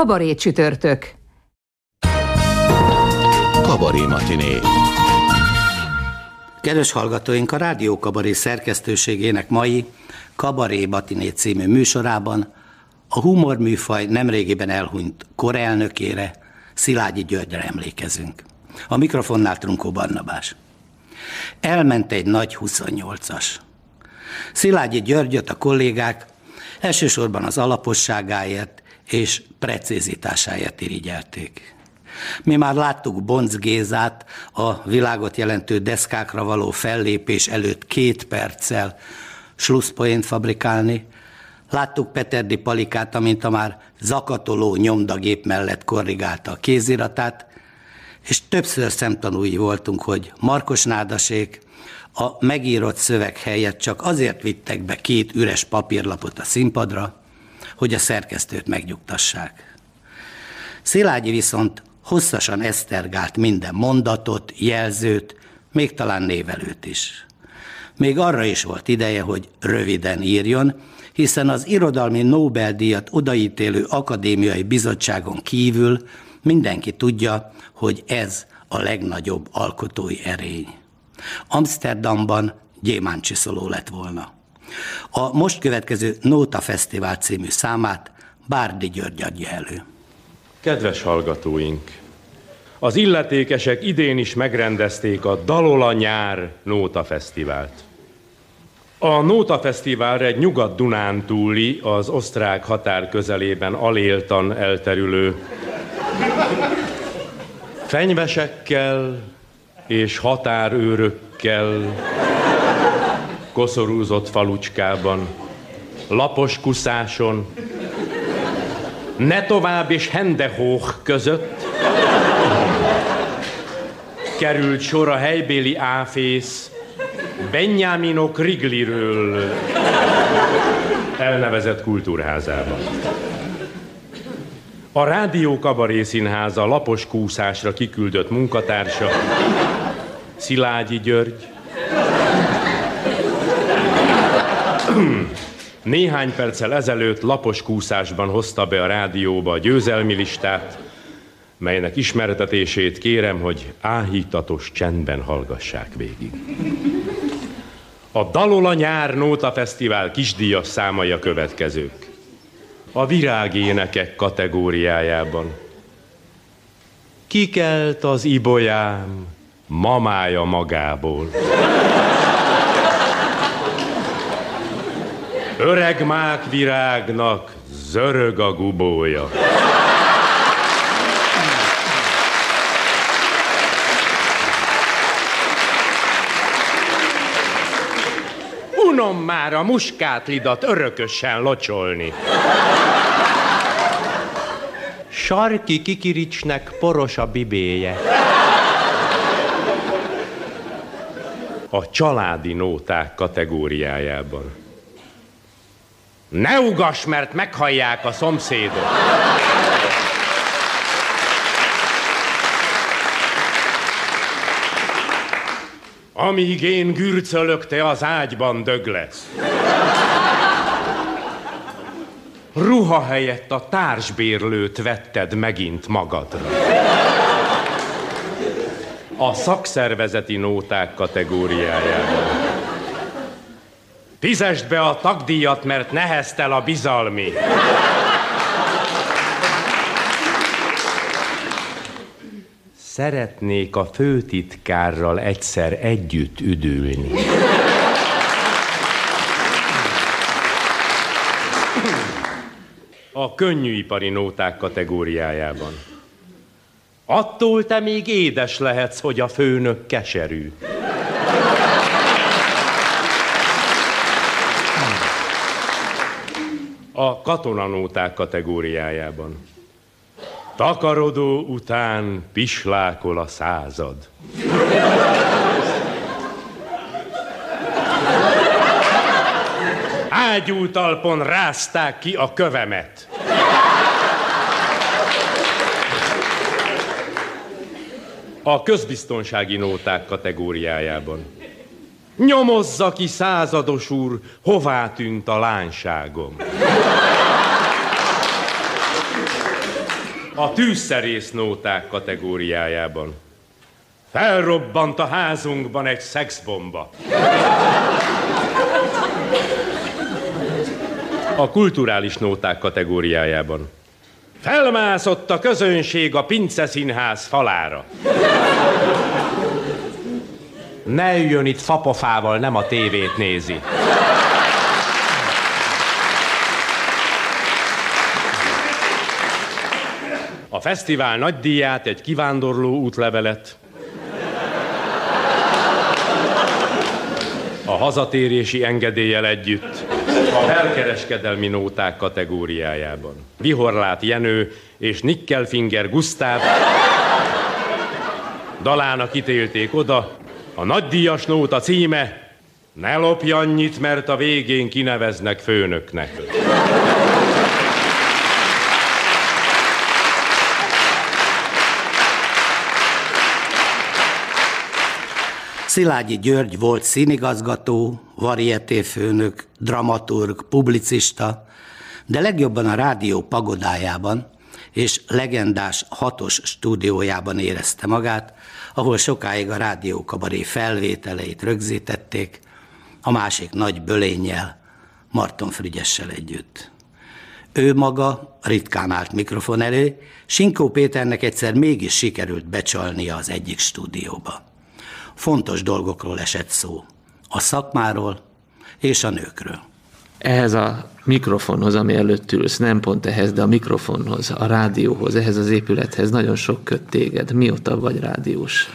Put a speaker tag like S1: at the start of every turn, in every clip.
S1: Kabaré csütörtök.
S2: Kabaré matiné.
S3: Kedves hallgatóink, a Rádió Kabaré szerkesztőségének mai Kabaré Matiné című műsorában a humorműfaj nemrégiben elhunyt korelnökére, Szilágyi Györgyre emlékezünk. A mikrofonnál Trunkó Barnabás. Elment egy nagy 28-as. Szilágyi Györgyöt a kollégák elsősorban az alaposságáért és precízitásáért irigyelték. Mi már láttuk Bonc Gézát a világot jelentő deszkákra való fellépés előtt két perccel slusszpoént fabrikálni, Láttuk Peterdi Palikát, amint a már zakatoló nyomdagép mellett korrigálta a kéziratát, és többször szemtanúi voltunk, hogy Markos Nádasék a megírott szöveg helyett csak azért vittek be két üres papírlapot a színpadra, hogy a szerkesztőt megnyugtassák. Szilágyi viszont hosszasan esztergált minden mondatot, jelzőt, még talán névelőt is. Még arra is volt ideje, hogy röviden írjon, hiszen az irodalmi Nobel-díjat odaítélő akadémiai bizottságon kívül mindenki tudja, hogy ez a legnagyobb alkotói erény. Amsterdamban gyémáncsiszoló lett volna. A most következő Nóta Fesztivál című számát Bárdi György adja elő.
S4: Kedves hallgatóink! Az illetékesek idén is megrendezték a Dalola nyár Nóta Fesztivált. A Nóta Fesztivál egy nyugat-Dunán túli, az osztrák határ közelében aléltan elterülő fenyvesekkel és határőrökkel koszorúzott falucskában, lapos kuszáson, ne tovább és Hendehóch között került sor a helybéli áfész Benjamino Krigliről elnevezett kultúrházában. A Rádió Kabaré Színháza lapos kúszásra kiküldött munkatársa Szilágyi György, néhány perccel ezelőtt lapos kúszásban hozta be a rádióba a győzelmi listát, melynek ismertetését kérem, hogy áhítatos csendben hallgassák végig. A Dalola Nyár Nóta Fesztivál kisdíjas számai a következők. A virágénekek kategóriájában. Kikelt az ibolyám mamája magából. Öreg mák virágnak zörög a gubója. Unom már a muskátlidat örökösen locsolni. Sarki kikiricsnek poros a bibéje. A családi nóták kategóriájában. Ne ugass, mert meghallják a szomszédok. Amíg én gürcölök, te az ágyban dög lesz. Ruha helyett a társbérlőt vetted megint magadra. A szakszervezeti nóták kategóriájában. Fizest be a tagdíjat, mert neheztel a bizalmi. Szeretnék a főtitkárral egyszer együtt üdülni. A könnyűipari nóták kategóriájában. Attól te még édes lehetsz, hogy a főnök keserű. A katonanóták kategóriájában. Takarodó után pislákol a század. Ágyútalpon rázták ki a kövemet. A közbiztonsági nóták kategóriájában. Nyomozza ki, százados úr, hová tűnt a lányságom. A tűzszerész nóták kategóriájában. Felrobbant a házunkban egy szexbomba. A kulturális nóták kategóriájában. Felmászott a közönség a Pince Színház falára. Ne üljön itt fapofával, nem a tévét nézi. A fesztivál nagy díját, egy kivándorló útlevelet, a hazatérési engedéllyel együtt, a belkereskedelmi nóták kategóriájában. Vihorlát Jenő és Nickelfinger Gusztáv dalának ítélték oda, a nagydíjas nóta címe Ne lopj annyit, mert a végén kineveznek főnöknek.
S3: Szilágyi György volt színigazgató, varietéfőnök, dramaturg, publicista, de legjobban a rádió pagodájában és legendás hatos stúdiójában érezte magát, ahol sokáig a rádiókabaré felvételeit rögzítették, a másik nagy bölénnyel, Marton Frigyessel együtt. Ő maga ritkán állt mikrofon elő, Sinkó Péternek egyszer mégis sikerült becsalnia az egyik stúdióba. Fontos dolgokról esett szó. A szakmáról és a nőkről.
S2: Ehhez a mikrofonhoz, ami előtt ülsz, nem pont ehhez, de a mikrofonhoz, a rádióhoz, ehhez az épülethez nagyon sok köt téged. Mióta vagy rádiós?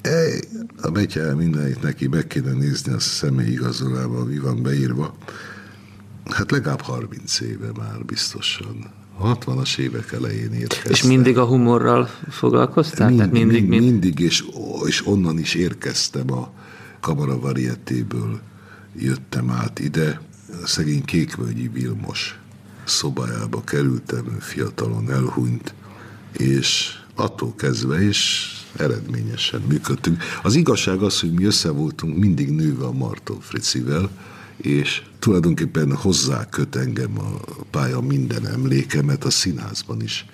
S5: Ej, a betyár mindenit neki meg kéne nézni a személy igazolában, mi van beírva. Hát legalább 30 éve már biztosan. 60-as évek elején érkeztem.
S2: És mindig a humorral foglalkoztál?
S5: Mind,
S2: Tehát mindig,
S5: mind,
S2: mind,
S5: mindig és, és onnan is érkeztem a Kamara Varietéből jöttem át ide. A szegény Kékvölgyi Vilmos szobájába kerültem, fiatalon elhunyt, és attól kezdve is eredményesen működtünk. Az igazság az, hogy mi össze voltunk mindig nőve a Marton Fricivel, és tulajdonképpen hozzá köt engem a pálya minden emlékemet, a színházban is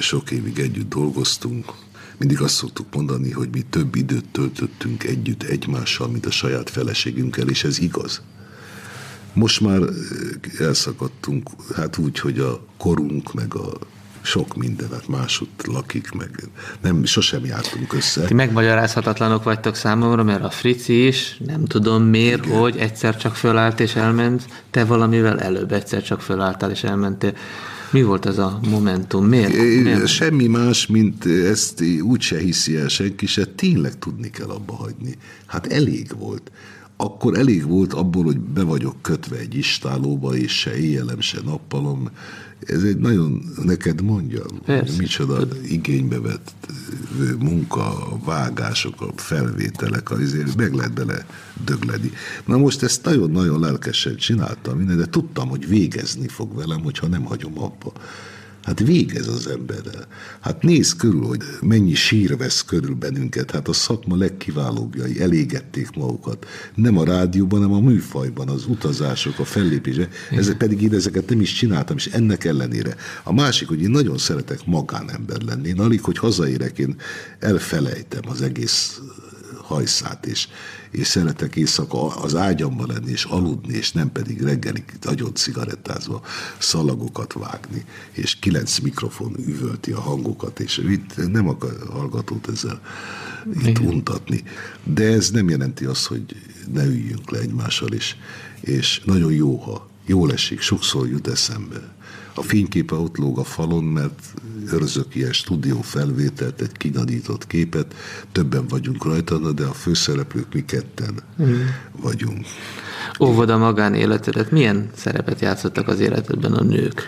S5: sok évig együtt dolgoztunk. Mindig azt szoktuk mondani, hogy mi több időt töltöttünk együtt egymással, mint a saját feleségünkkel, és ez igaz. Most már elszakadtunk, hát úgy, hogy a korunk, meg a sok mindenet másutt lakik, meg nem, sosem jártunk össze.
S2: Ti megmagyarázhatatlanok vagytok számomra, mert a Frici is, nem tudom miért, Igen. hogy egyszer csak fölállt és elment, te valamivel előbb egyszer csak fölálltál és elmentél. Mi volt ez a momentum? Miért?
S5: miért? Semmi más, mint ezt úgyse hiszi el senki se, tényleg tudni kell abba hagyni. Hát elég volt akkor elég volt abból, hogy be vagyok kötve egy istálóba, és se éjjelem, se nappalom. Ez egy nagyon, neked mondjam, Persze. micsoda igénybe vett munka, a vágások, a felvételek, azért meg lehet bele dögleni. Na most ezt nagyon-nagyon lelkesen csináltam minden, de tudtam, hogy végezni fog velem, hogyha nem hagyom abba. Hát végez az emberrel. Hát nézd körül, hogy mennyi sír vesz körül bennünket. Hát a szakma legkiválóbbjai elégették magukat. Nem a rádióban, hanem a műfajban, az utazások, a fellépése. Ezek pedig én ezeket nem is csináltam, és ennek ellenére. A másik, hogy én nagyon szeretek magánember lenni. Én alig, hogy hazaérek, én elfelejtem az egész hajszát, és, és szeretek éjszaka az ágyamban lenni, és aludni, és nem pedig reggelig nagyon cigarettázva szalagokat vágni, és kilenc mikrofon üvölti a hangokat, és itt nem akar hallgatót ezzel itt untatni. De ez nem jelenti azt, hogy ne üljünk le egymással, és, és nagyon jó, ha jól esik, sokszor jut eszembe a fényképe ott lóg a falon, mert őrzök ilyen stúdió felvételt, egy kinadított képet, többen vagyunk rajta, de a főszereplők mi ketten mm. vagyunk.
S2: Óvod a magánéletedet, milyen szerepet játszottak az életedben a nők?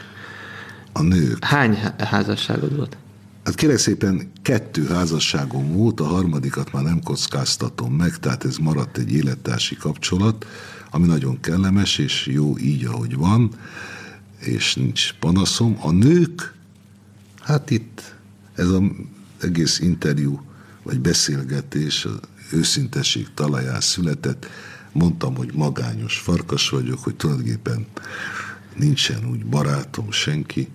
S5: A nők.
S2: Hány há- házasságod volt?
S5: Hát kérek szépen kettő házasságom volt, a harmadikat már nem kockáztatom meg, tehát ez maradt egy élettársi kapcsolat, ami nagyon kellemes, és jó így, ahogy van, és nincs panaszom. A nők, hát itt ez az egész interjú, vagy beszélgetés, az őszintesség talaján született, mondtam, hogy magányos farkas vagyok, hogy tulajdonképpen nincsen úgy barátom, senki.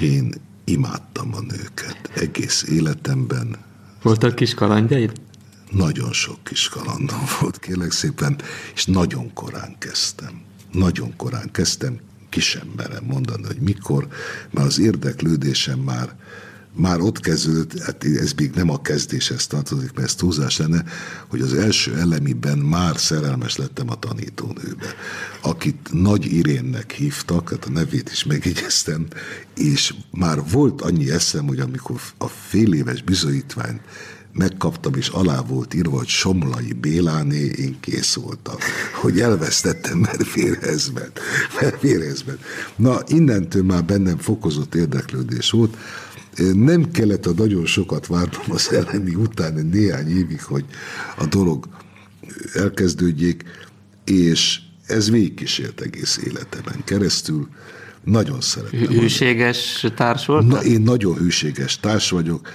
S5: Én imádtam a nőket egész életemben.
S2: Voltak kis kalandjaid?
S5: Nagyon sok kis kalandom volt, kérlek szépen, és nagyon korán kezdtem. Nagyon korán kezdtem, ki sem mondani, hogy mikor, mert az érdeklődésem már már ott kezdődött, hát ez még nem a kezdéshez tartozik, mert ez túlzás lenne, hogy az első elemiben már szerelmes lettem a tanítónőbe, akit Nagy Irénnek hívtak, hát a nevét is megjegyeztem, és már volt annyi eszem, hogy amikor a fél éves bizonyítványt megkaptam, és alá volt írva, hogy Somlai Béláné, én kész voltam, hogy elvesztettem, mert ment. Na, innentől már bennem fokozott érdeklődés volt, nem kellett a nagyon sokat várnom az elemi után, néhány évig, hogy a dolog elkezdődjék, és ez végigkísért egész életemen keresztül. Nagyon szeretem.
S2: Hűséges társ volt?
S5: Na, én nagyon hűséges társ vagyok,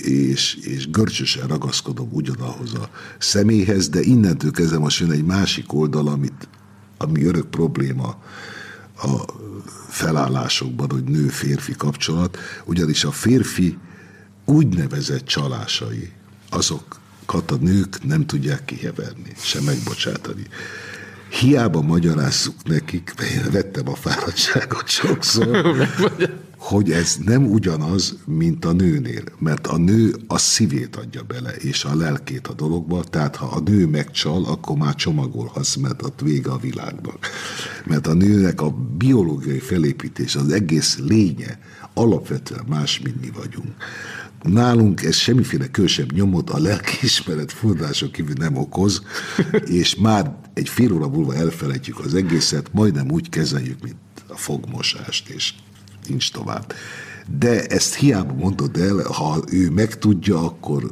S5: és, és görcsösen ragaszkodom ugyanahoz a személyhez, de innentől kezdve most jön egy másik oldal, amit, ami örök probléma a felállásokban, hogy nő-férfi kapcsolat, ugyanis a férfi úgynevezett csalásai, azokat a nők nem tudják kiheverni, sem megbocsátani. Hiába magyarázzuk nekik, mert én vettem a fáradtságot sokszor, hogy ez nem ugyanaz, mint a nőnél, mert a nő a szívét adja bele, és a lelkét a dologba, tehát ha a nő megcsal, akkor már csomagolhatsz, mert ott vége a világnak. Mert a nőnek a biológiai felépítés, az egész lénye alapvetően más, mint mi vagyunk. Nálunk ez semmiféle külsebb nyomot a lelkiismeret fordások kívül nem okoz, és már egy fél óra múlva elfelejtjük az egészet, majdnem úgy kezeljük, mint a fogmosást, és nincs tovább. De ezt hiába mondod el, ha ő megtudja, akkor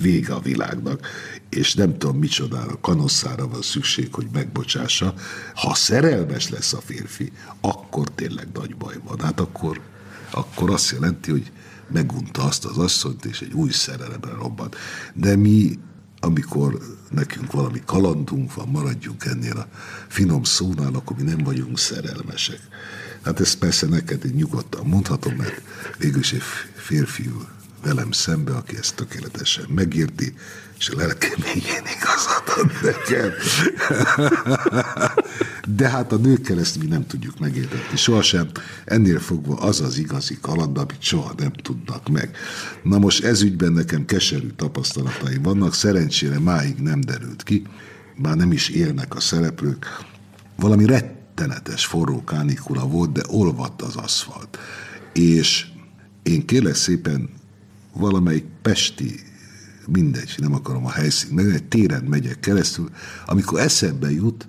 S5: vége a világnak, és nem tudom micsodára, kanosszára van szükség, hogy megbocsássa. Ha szerelmes lesz a férfi, akkor tényleg nagy baj van. Hát akkor, akkor azt jelenti, hogy megunta azt az asszonyt, és egy új szerelemre robbant. De mi, amikor nekünk valami kalandunk van, maradjunk ennél a finom szónál, akkor mi nem vagyunk szerelmesek. Hát ezt persze neked én nyugodtan mondhatom, mert végül is egy férfiú velem szembe, aki ezt tökéletesen megérti, és a lelkem mélyén igazat ad nekem. De hát a nőkkel ezt mi nem tudjuk megérteni. Sohasem ennél fogva az az igazi kaland, amit soha nem tudnak meg. Na most ez ügyben nekem keserű tapasztalataim vannak, szerencsére máig nem derült ki, már nem is élnek a szereplők. Valami rettenetes forró kánikula volt, de olvadt az aszfalt. És én kérlek szépen valamelyik pesti mindegy, nem akarom a helyszínt, meg egy téren megyek keresztül, amikor eszembe jut,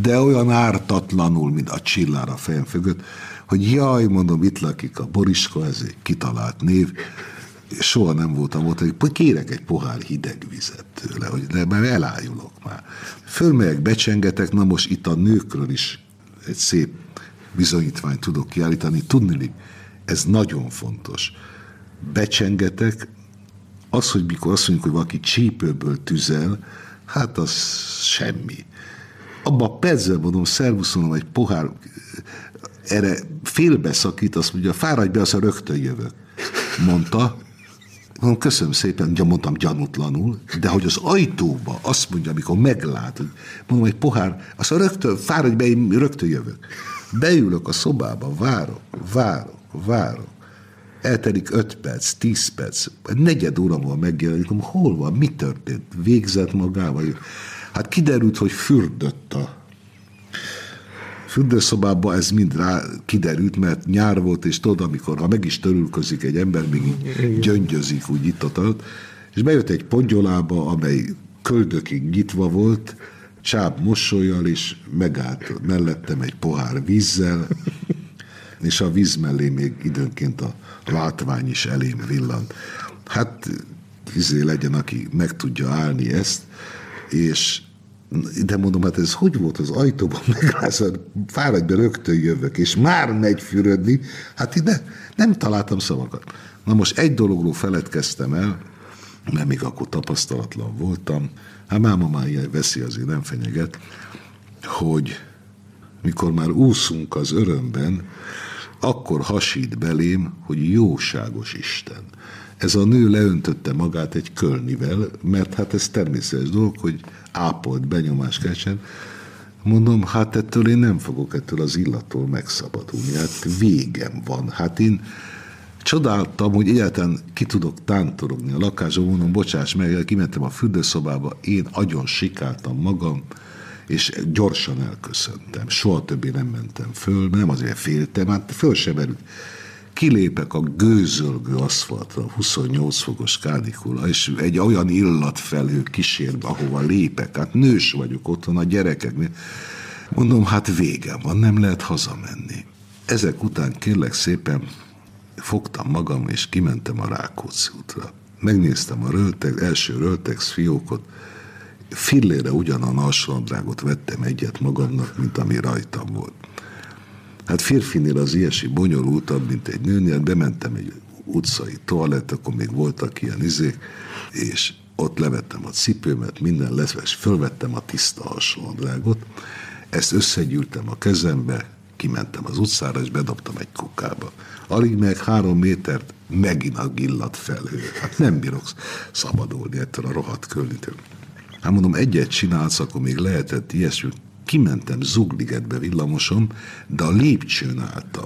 S5: de olyan ártatlanul, mint a csillár a fejem fögött, hogy jaj, mondom, itt lakik a Boriska, ez egy kitalált név, soha nem voltam ott, hogy kérek egy pohár hideg vizet tőle, hogy de mert elájulok már. Fölmegyek, becsengetek, na most itt a nőkről is egy szép bizonyítványt tudok kiállítani. Tudni, ez nagyon fontos. Becsengetek, az, hogy mikor azt mondjuk, hogy valaki csípőből tüzel, hát az semmi. Abba a percben mondom, szervuszolom egy pohár, erre félbeszakít, azt mondja, fáradj be, aztán rögtön jövök. Mondta, Mondom, köszönöm szépen, ugye mondtam gyanútlanul, de hogy az ajtóba azt mondja, amikor meglát, hogy mondom, egy pohár, azt rögtön, fáradj be, én rögtön jövök. Beülök a szobába, várok, várok, várok. Eltelik öt perc, tíz perc, negyed óra múlva megjelenik, hol van, mi történt, végzett magával. Hát kiderült, hogy fürdött a fürdőszobában ez mind rá kiderült, mert nyár volt, és tudod, amikor, ha meg is törülközik egy ember, még így gyöngyözik úgy itt ott, és bejött egy pongyolába, amely köldökig nyitva volt, csáp mosolyjal, és megállt mellettem egy pohár vízzel, és a víz mellé még időnként a látvány is elém villant. Hát izé legyen, aki meg tudja állni ezt, és de mondom, hát ez hogy volt az ajtóban megrázad, fáradj be, rögtön jövök, és már megy fürödni, hát ide nem találtam szavakat. Na most egy dologról feledkeztem el, mert még akkor tapasztalatlan voltam, hát máma már ilyen veszi, azért nem fenyeget, hogy mikor már úszunk az örömben, akkor hasít belém, hogy jóságos Isten. Ez a nő leöntötte magát egy kölnivel, mert hát ez természetes dolog, hogy ápolt benyomás keltsen. Mondom, hát ettől én nem fogok ettől az illattól megszabadulni. Hát végem van. Hát én csodáltam, hogy egyáltalán ki tudok tántorogni a lakásban, mondom, bocsáss meg, kimentem a fürdőszobába, én agyon sikáltam magam, és gyorsan elköszöntem. Soha többé nem mentem föl, nem azért féltem, hát föl sem merült. Kilépek a gőzölgő aszfaltra, 28 fokos kánikula, és egy olyan illatfelhő kísér, ahova lépek. Hát nős vagyok otthon, a gyerekek. Mondom, hát végem van, nem lehet hazamenni. Ezek után kérlek szépen fogtam magam, és kimentem a Rákóczi útra. Megnéztem a röltek, első röltex fiókot, fillére ugyan a nasrandrágot vettem egyet magamnak, mint ami rajtam volt. Hát férfinél az ilyesi bonyolultabb, mint egy nőnél, bementem egy utcai toalett, akkor még voltak ilyen izék, és ott levettem a cipőmet, minden lesz, fölvettem a tiszta hasonlódrágot, ezt összegyűltem a kezembe, kimentem az utcára, és bedobtam egy kukába. Alig meg három métert megint a gillat felhő. Hát nem bírok szabadulni ettől a rohadt kölnitől. Hát mondom, egyet csinálsz, akkor még lehetett ilyesmi. Kimentem Zugligetbe villamosom, de a lépcsőn álltam.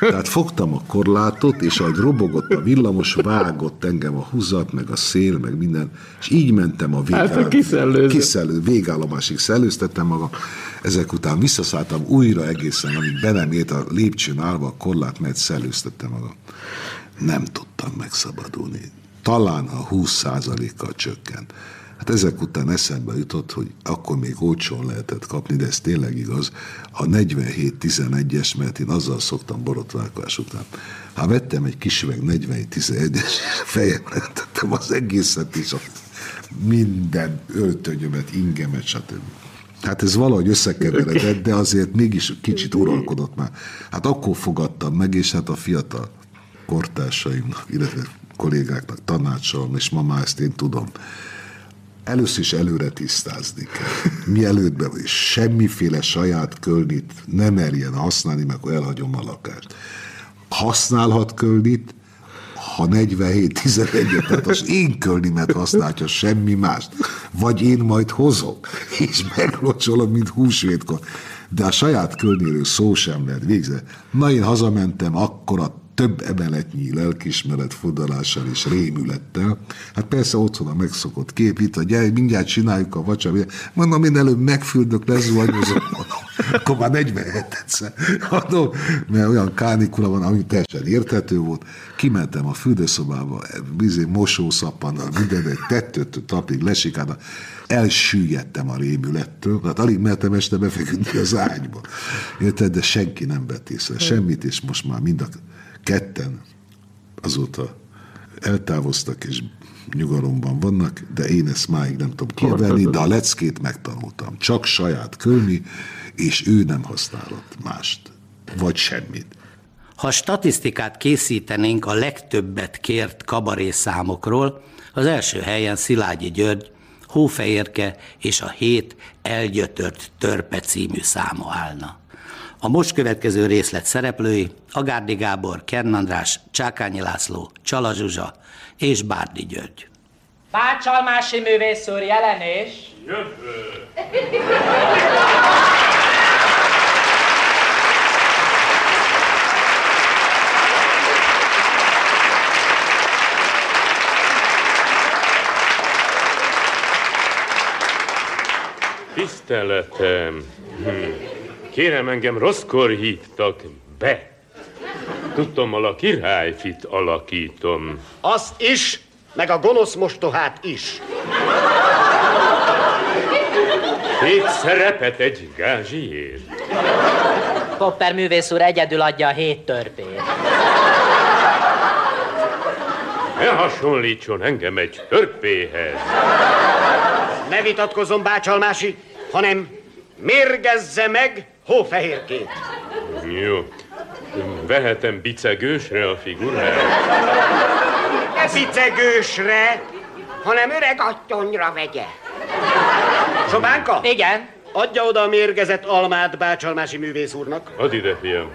S5: Tehát fogtam a korlátot, és ahogy robogott a villamos, vágott engem a húzat, meg a szél, meg minden, és így mentem a
S2: végállomásig. Hát a kiszellőző.
S5: kiszellő, végállomásig szellőztettem magam. Ezek után visszaszálltam újra egészen, amíg be nem ért a lépcsőn állva a korlát, mert szellőztettem magam. Nem tudtam megszabadulni. Talán a 20%-kal csökkent. Hát ezek után eszembe jutott, hogy akkor még olcsón lehetett kapni, de ez tényleg igaz, a 47-11-es, mert én azzal szoktam borotválkozás után. Ha vettem egy kis üveg 47-11-es, fejemre tettem az egészet, és a minden öltönyömet, ingemet, stb. Hát ez valahogy összekeveredett, de azért mégis kicsit uralkodott már. Hát akkor fogadtam meg, és hát a fiatal kortársaimnak, illetve kollégáknak tanácsolom, és ma már ezt én tudom, először is előre tisztázni kell. Mielőtt be, és semmiféle saját kölnit nem merjen használni, mert akkor elhagyom a lakást. Használhat kölnit, ha 47-11 tehát az én kölnimet használja, semmi mást. Vagy én majd hozok, és meglocsolom, mint húsvétkor. De a saját kölnéről szó sem lehet végze. Na, én hazamentem, akkor a több emeletnyi lelkismeret fordalással és rémülettel. Hát persze otthon a megszokott kép itt, hogy gyere, mindjárt csináljuk a vacsorát. Mondom, én előbb megfürdök, lezuhanyozom. Akkor már 47 egyszer. Mert olyan kánikula van, ami teljesen érthető volt. Kimentem a fürdőszobába, bizony mosószappannal, minden egy tettőtől tapig lesikálva. Elsüllyedtem a rémülettől, hát alig mertem este befeküdni az ágyba. Érted, de senki nem vett észre semmit, és most már mind a ketten azóta eltávoztak és nyugalomban vannak, de én ezt máig nem tudom kivenni, de a leckét megtanultam. Csak saját kölni, és ő nem használott mást, vagy semmit.
S3: Ha statisztikát készítenénk a legtöbbet kért kabaré számokról, az első helyen Szilágyi György, Hófehérke és a hét elgyötört törpe című száma állna. A most következő részlet szereplői Agárdi Gábor, Kern András, Csákányi László, Csala Zsuzsa és Bárdi György.
S6: Bácsalmási művész úr jelenés.
S4: Jövő! Tiszteletem! Hm. Kérem, engem rosszkor hívtak be. Tudtommal a királyfit alakítom.
S7: Azt is, meg a gonosz mostohát is.
S4: Két szerepet egy gázsiért.
S6: Popper művész úr egyedül adja a hét törpét.
S4: Ne hasonlítson engem egy törpéhez.
S8: Ne vitatkozzon Bácsalmási, hanem mérgezze meg hófehérkét.
S4: Jó. Vehetem bicegősre a figurát?
S8: Ne bicegősre, hanem öreg attyonyra vegye. Sobánka?
S6: Igen?
S8: Adja oda a mérgezett almát Bácsalmási művész úrnak.
S4: Add ide, fiam.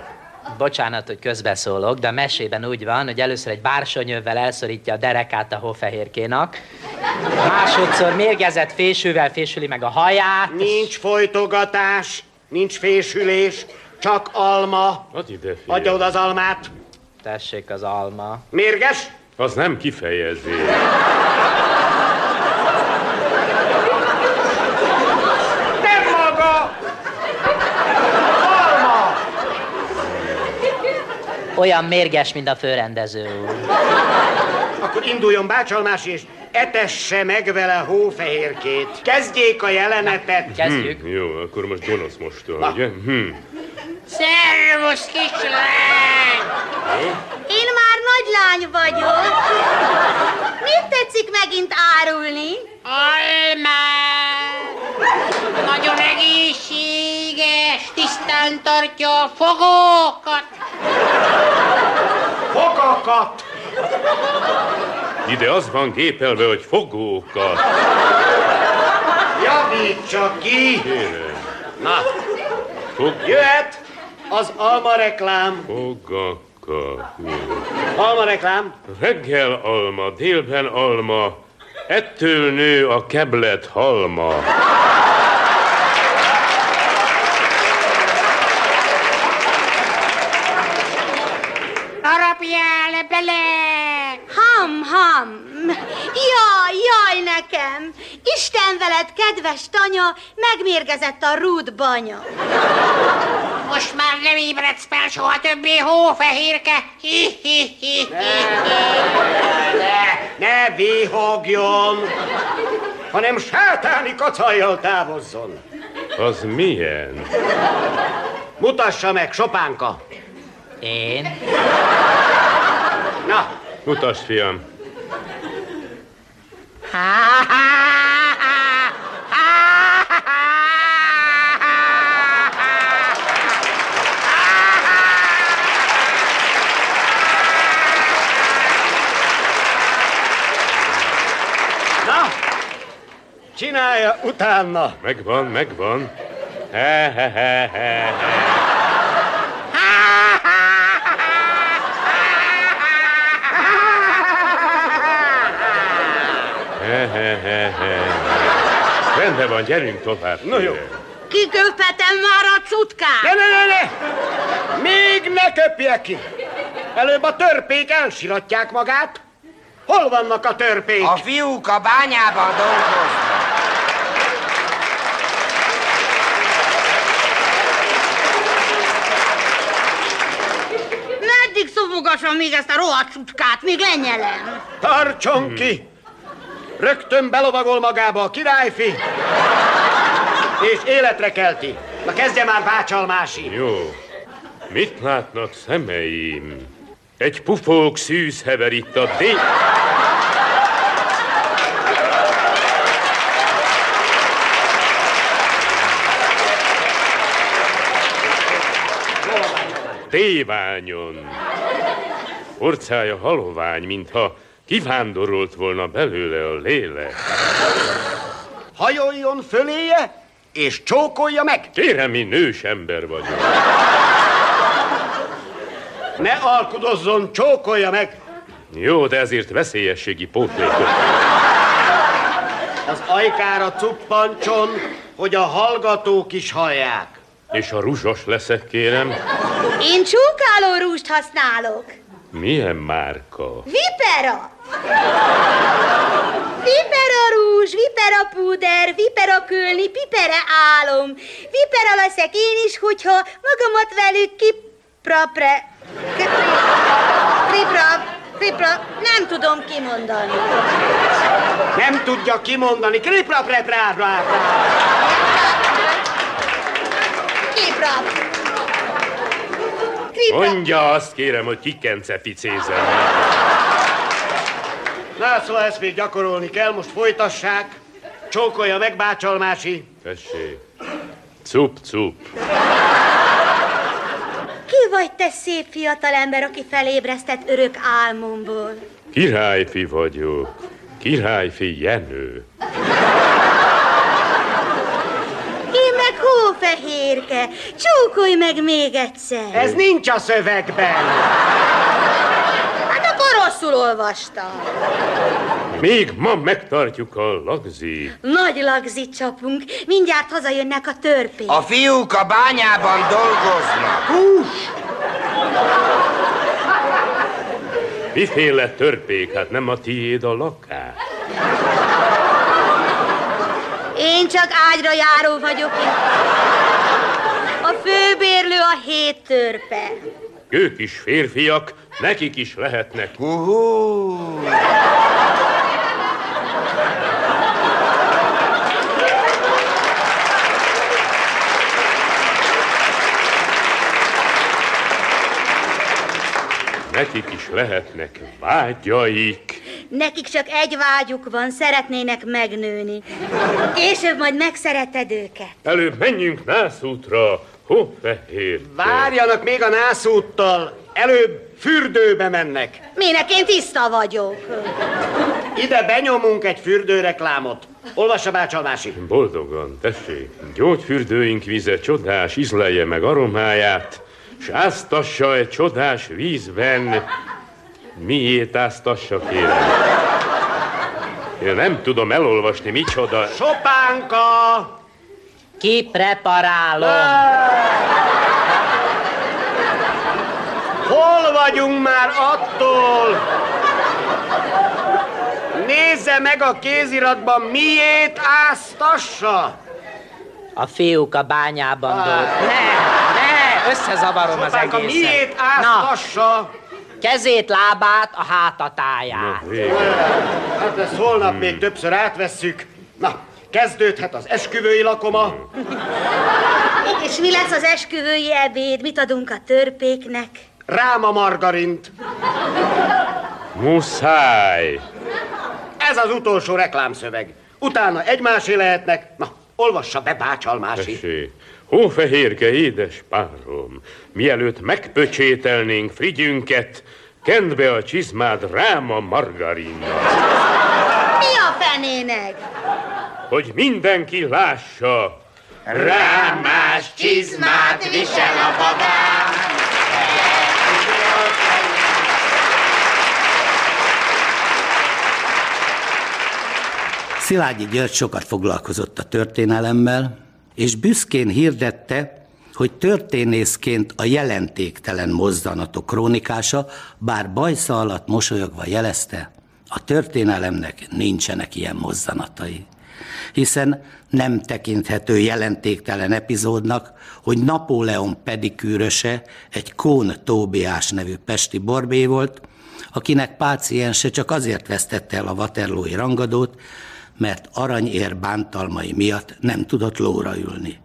S6: Bocsánat, hogy közbeszólok, de a mesében úgy van, hogy először egy bársonyővel elszorítja a derekát a hófehérkénak, másodszor mérgezett fésűvel fésüli meg a haját.
S8: Nincs folytogatás, nincs fésülés, csak alma.
S4: Add ide, fiam.
S8: Adja oda az almát.
S6: Tessék az alma.
S8: Mérges?
S4: Az nem kifejezés.
S8: Te maga! Alma!
S6: Olyan mérges, mint a főrendező úr.
S8: Akkor induljon Bácsalmási, és etesse meg vele hófehérkét. Kezdjék a jelenetet.
S6: Kezdjük.
S4: Hm, jó, akkor most gonosz mostól, ugye? Hm.
S9: Szervusz, kislány! Én már nagylány vagyok. Mit tetszik megint árulni? Almát! Nagyon egészséges, tisztán tartja a fogókat.
S8: Fogakat!
S4: Ide az van gépelve, hogy fogókat.
S8: Javítsa ki!
S4: Kérem.
S8: Na,
S4: Fog...
S8: jöhet az alma reklám.
S4: Fogakat. Jó.
S8: Alma reklám.
S4: Reggel alma, délben alma, ettől nő a keblet halma.
S9: Harapjál bele! Ham! Jaj, jaj nekem! Isten veled, kedves tanya, megmérgezett a rúd banya. Most már nem ébredsz fel soha többé, hófehérke! Hi, hi, hi, hi.
S8: Ne, ne vihogjon, hanem sátáni kacajjal távozzon.
S4: Az milyen?
S8: Mutassa meg, Sopánka.
S6: Én?
S8: Na,
S4: Mutasd, fiam.
S8: Csinálja utána.
S4: Megvan, megvan. He, he, he, he. He, Rendben van, gyerünk tovább.
S8: Na jó.
S9: Kiköphetem már a cutkát!
S8: Ne, ne, ne, ne! Még ne köpje ki! Előbb a törpék elsiratják magát. Hol vannak a törpék?
S10: A fiúk a bányában dolgoznak.
S9: Meddig szomogassam még ezt a rohadt cutkát, még lenyelem?
S8: Tartson ki! Rögtön belovagol magába a királyfi, és életre kelti. Na kezdje már bácsalmási.
S4: Jó. Mit látnak szemeim? Egy pufók szűz hever itt a dél... Téványon. Orcája halovány, mintha kivándorolt volna belőle a lélek.
S8: Hajoljon föléje, és csókolja meg.
S4: Kérem, mi nős ember vagyok.
S8: Ne alkudozzon, csókolja meg.
S4: Jó, de ezért veszélyességi pótlékot.
S8: Az ajkára cuppancson, hogy a hallgatók is hallják.
S4: És a ruzsos leszek, kérem.
S9: Én csókáló rúst használok.
S4: Milyen márka?
S9: Vipera! Vipera rúzs, vipera púder, vipera kölni, pipere álom. Vipera leszek én is, hogyha magamat velük kiprapre... Kripra, kripra, nem tudom kimondani.
S8: Nem tudja kimondani. Kripra, prepra, prá,
S9: Kiprap.
S4: Mondja azt, kérem, hogy kikence picézem.
S7: Na, szóval ezt még gyakorolni kell, most folytassák. Csókolja meg, bácsalmási.
S4: Tessék. Cup, cup.
S9: Ki vagy te szép fiatalember, aki felébresztett örök álmomból?
S4: Királyfi vagyok. Királyfi Jenő.
S9: Én meg hófehérke. Csókolj meg még egyszer.
S7: Ez nincs a szövegben.
S9: Hát akkor rosszul olvastam.
S4: Még ma megtartjuk a lagzi.
S9: Nagy lagzit csapunk. Mindjárt hazajönnek a törpék.
S10: A fiúk a bányában dolgoznak.
S7: Hús!
S4: Miféle törpék? Hát nem a tiéd a lakás.
S9: Én csak ágyra járó vagyok. A főbérlő a hét törpe.
S4: Ők is férfiak, nekik is lehetnek.
S10: Uhú.
S4: Nekik is lehetnek vágyaik.
S9: Nekik csak egy vágyuk van, szeretnének megnőni. Később majd megszereted őket.
S4: Előbb menjünk nászútra, hófehér.
S7: Várjanak még a nászúttal. Előbb fürdőbe mennek.
S9: Minek én tiszta vagyok.
S7: Ide benyomunk egy fürdőreklámot. Olvassa bácsalmási.
S4: Boldogan, tessék, gyógyfürdőink vize csodás ízleje meg aromáját, s áztassa egy csodás vízben. Miért áztassa, kérem? Én nem tudom elolvasni, micsoda.
S7: Sopánka!
S6: Kipreparálom.
S7: Hol vagyunk már attól? Nézze meg a kéziratban, miért áztassa?
S6: A fiúk a bányában dolgoznak. Ne, ne, összezavarom az
S7: Sopánka,
S6: egészet.
S7: miért
S6: Na,
S7: áztassa?
S6: Kezét, lábát, a hátatáját.
S7: Hát ezt holnap még többször átvesszük. Na, kezdődhet az esküvői lakoma.
S9: És mi lesz az esküvői ebéd? Mit adunk a törpéknek?
S7: Rám a margarint.
S4: Muszáj.
S7: Ez az utolsó reklámszöveg. Utána egymásé lehetnek. Na, olvassa be, bácsalmási.
S4: Tessék, hófehérke édes párom, mielőtt megpöcsételnénk frigyünket, kend be a csizmád rám a margarinnal,
S9: Mi a fenének?
S4: hogy mindenki lássa.
S10: Rámás csizmát visel a babám.
S3: Szilágyi György sokat foglalkozott a történelemmel, és büszkén hirdette, hogy történészként a jelentéktelen mozzanatok krónikása, bár bajsza alatt mosolyogva jelezte, a történelemnek nincsenek ilyen mozzanatai. Hiszen nem tekinthető jelentéktelen epizódnak, hogy Napóleon pedikűröse egy Kón Tóbiás nevű pesti borbé volt, akinek páciense csak azért vesztette el a Waterloo-i rangadót, mert aranyér bántalmai miatt nem tudott lóra ülni.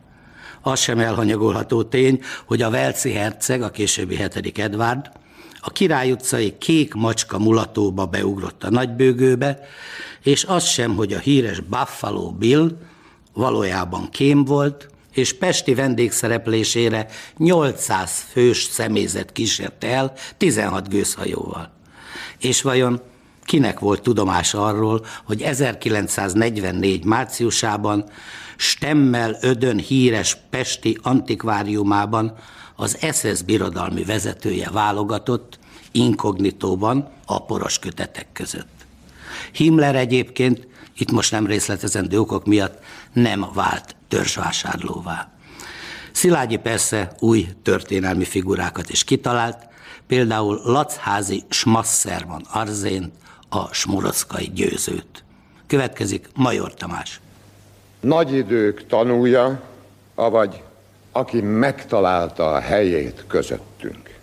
S3: Az sem elhanyagolható tény, hogy a Velci herceg, a későbbi hetedik Edvard, a Király utcai kék macska mulatóba beugrott a nagybőgőbe, és az sem, hogy a híres Buffalo Bill valójában kém volt, és Pesti vendégszereplésére 800 fős személyzet kísérte el 16 gőzhajóval. És vajon kinek volt tudomása arról, hogy 1944 márciusában Stemmel Ödön híres Pesti antikváriumában az SS birodalmi vezetője válogatott inkognitóban a poros kötetek között. Himmler egyébként, itt most nem részletezendő okok miatt, nem vált törzsvásárlóvá. Szilágyi persze új történelmi figurákat is kitalált, például Lacházi Schmasserman Arzént, a smorockai győzőt. Következik Major Tamás.
S11: Nagy idők tanulja, avagy aki megtalálta a helyét közöttünk.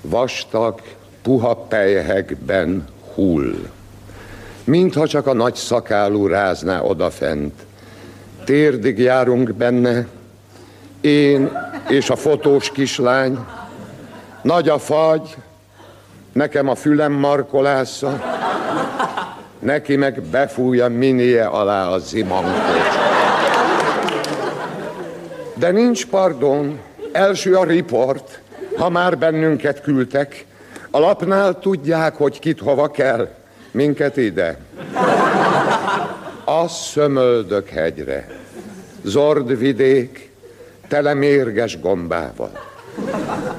S11: Vastag, puha pejhekben hull, mintha csak a nagy szakálú rázná odafent. Térdig járunk benne, én és a fotós kislány. Nagy a fagy, nekem a fülem markolásza, neki meg befújja minie alá a zimankot. De nincs pardon, első a riport, ha már bennünket küldtek. A lapnál tudják, hogy kit hova kell, minket ide. A szömöldök hegyre, zord vidék, tele mérges gombával.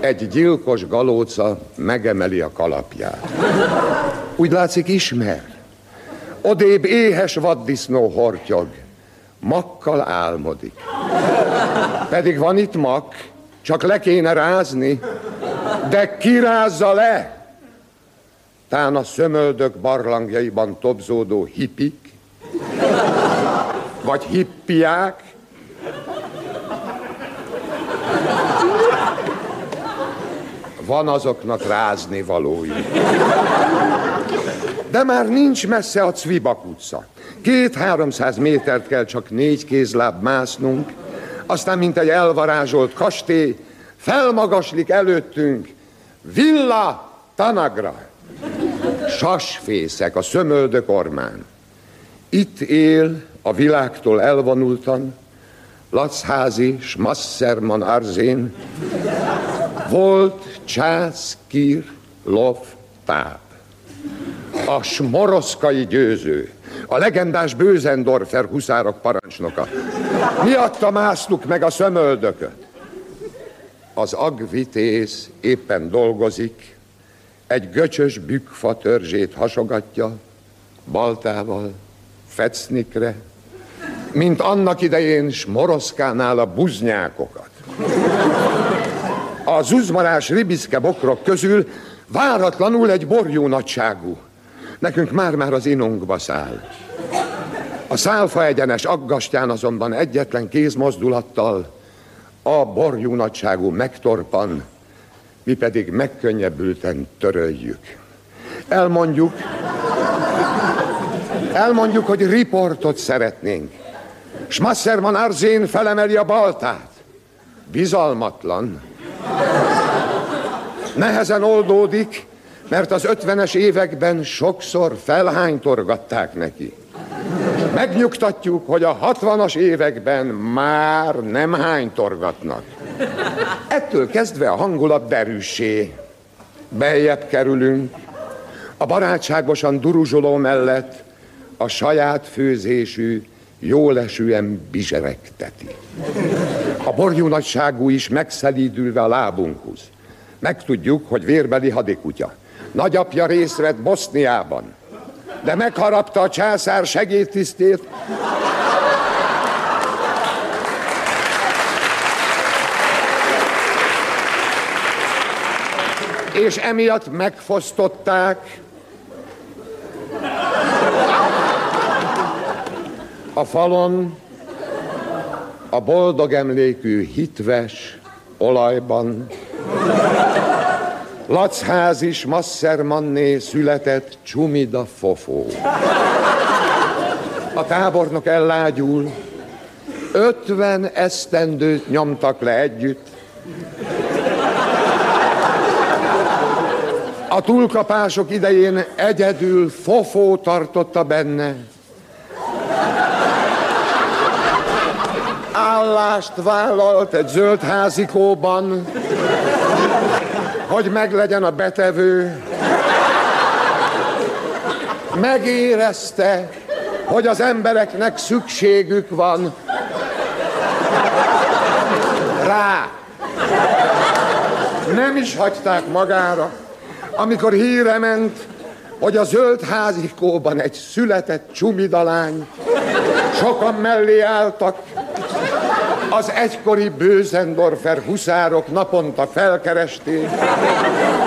S11: Egy gyilkos galóca megemeli a kalapját. Úgy látszik ismer. Odébb éhes vaddisznó hortyog, makkal álmodik. Pedig van itt mak, csak le kéne rázni, de kirázza le. Tán a szömöldök barlangjaiban tobzódó hipik, vagy hippiák, van azoknak rázni valójuk. De már nincs messze a Cvibak utca. Két-háromszáz métert kell csak négy kézláb másznunk, aztán, mint egy elvarázsolt kastély, felmagaslik előttünk Villa Tanagra. Sasfészek a szömöldök ormán. Itt él a világtól elvonultan Lacházi Schmasserman Arzén, volt csász, kír, lov, táp. A smoroszkai győző, a legendás Bőzendorfer huszárok parancsnoka. Miatta másztuk meg a szömöldököt. Az agvitész éppen dolgozik, egy göcsös bükkfa törzsét hasogatja, baltával, fecnikre, mint annak idején Smoroszkánál a buznyákokat. A zuzmarás ribiszke bokrok közül váratlanul egy borjú nagyságú. Nekünk már-már az inunkba száll. A szálfa egyenes aggastyán azonban egyetlen kézmozdulattal a borjú nagyságú megtorpan, mi pedig megkönnyebbülten töröljük. Elmondjuk, elmondjuk, hogy riportot szeretnénk. Schmasserman Arzén felemeli a baltát. Bizalmatlan. Nehezen oldódik, mert az ötvenes években sokszor felhánytorgatták neki. Megnyugtatjuk, hogy a hatvanas években már nem hánytorgatnak. Ettől kezdve a hangulat derűsé. Beljebb kerülünk, a barátságosan duruzsoló mellett a saját főzésű, jólesően bizseregteti. A borjú nagyságú is megszelídülve a lábunkhoz. Megtudjuk, hogy vérbeli hadikutya. Nagyapja részt vett Boszniában, de megharapta a császár segédtisztét, és emiatt megfosztották a falon a boldog emlékű hitves olajban Lacház is Masszermanné született Csumida Fofó. A tábornok ellágyul, ötven esztendőt nyomtak le együtt. A túlkapások idején egyedül Fofó tartotta benne. Állást vállalt egy zöld házikóban, hogy meglegyen a betevő. Megérezte, hogy az embereknek szükségük van rá. Nem is hagyták magára, amikor híre ment, hogy a zöld házikóban egy született csumidalány, sokan mellé álltak, az egykori Bőzendorfer huszárok naponta felkeresték,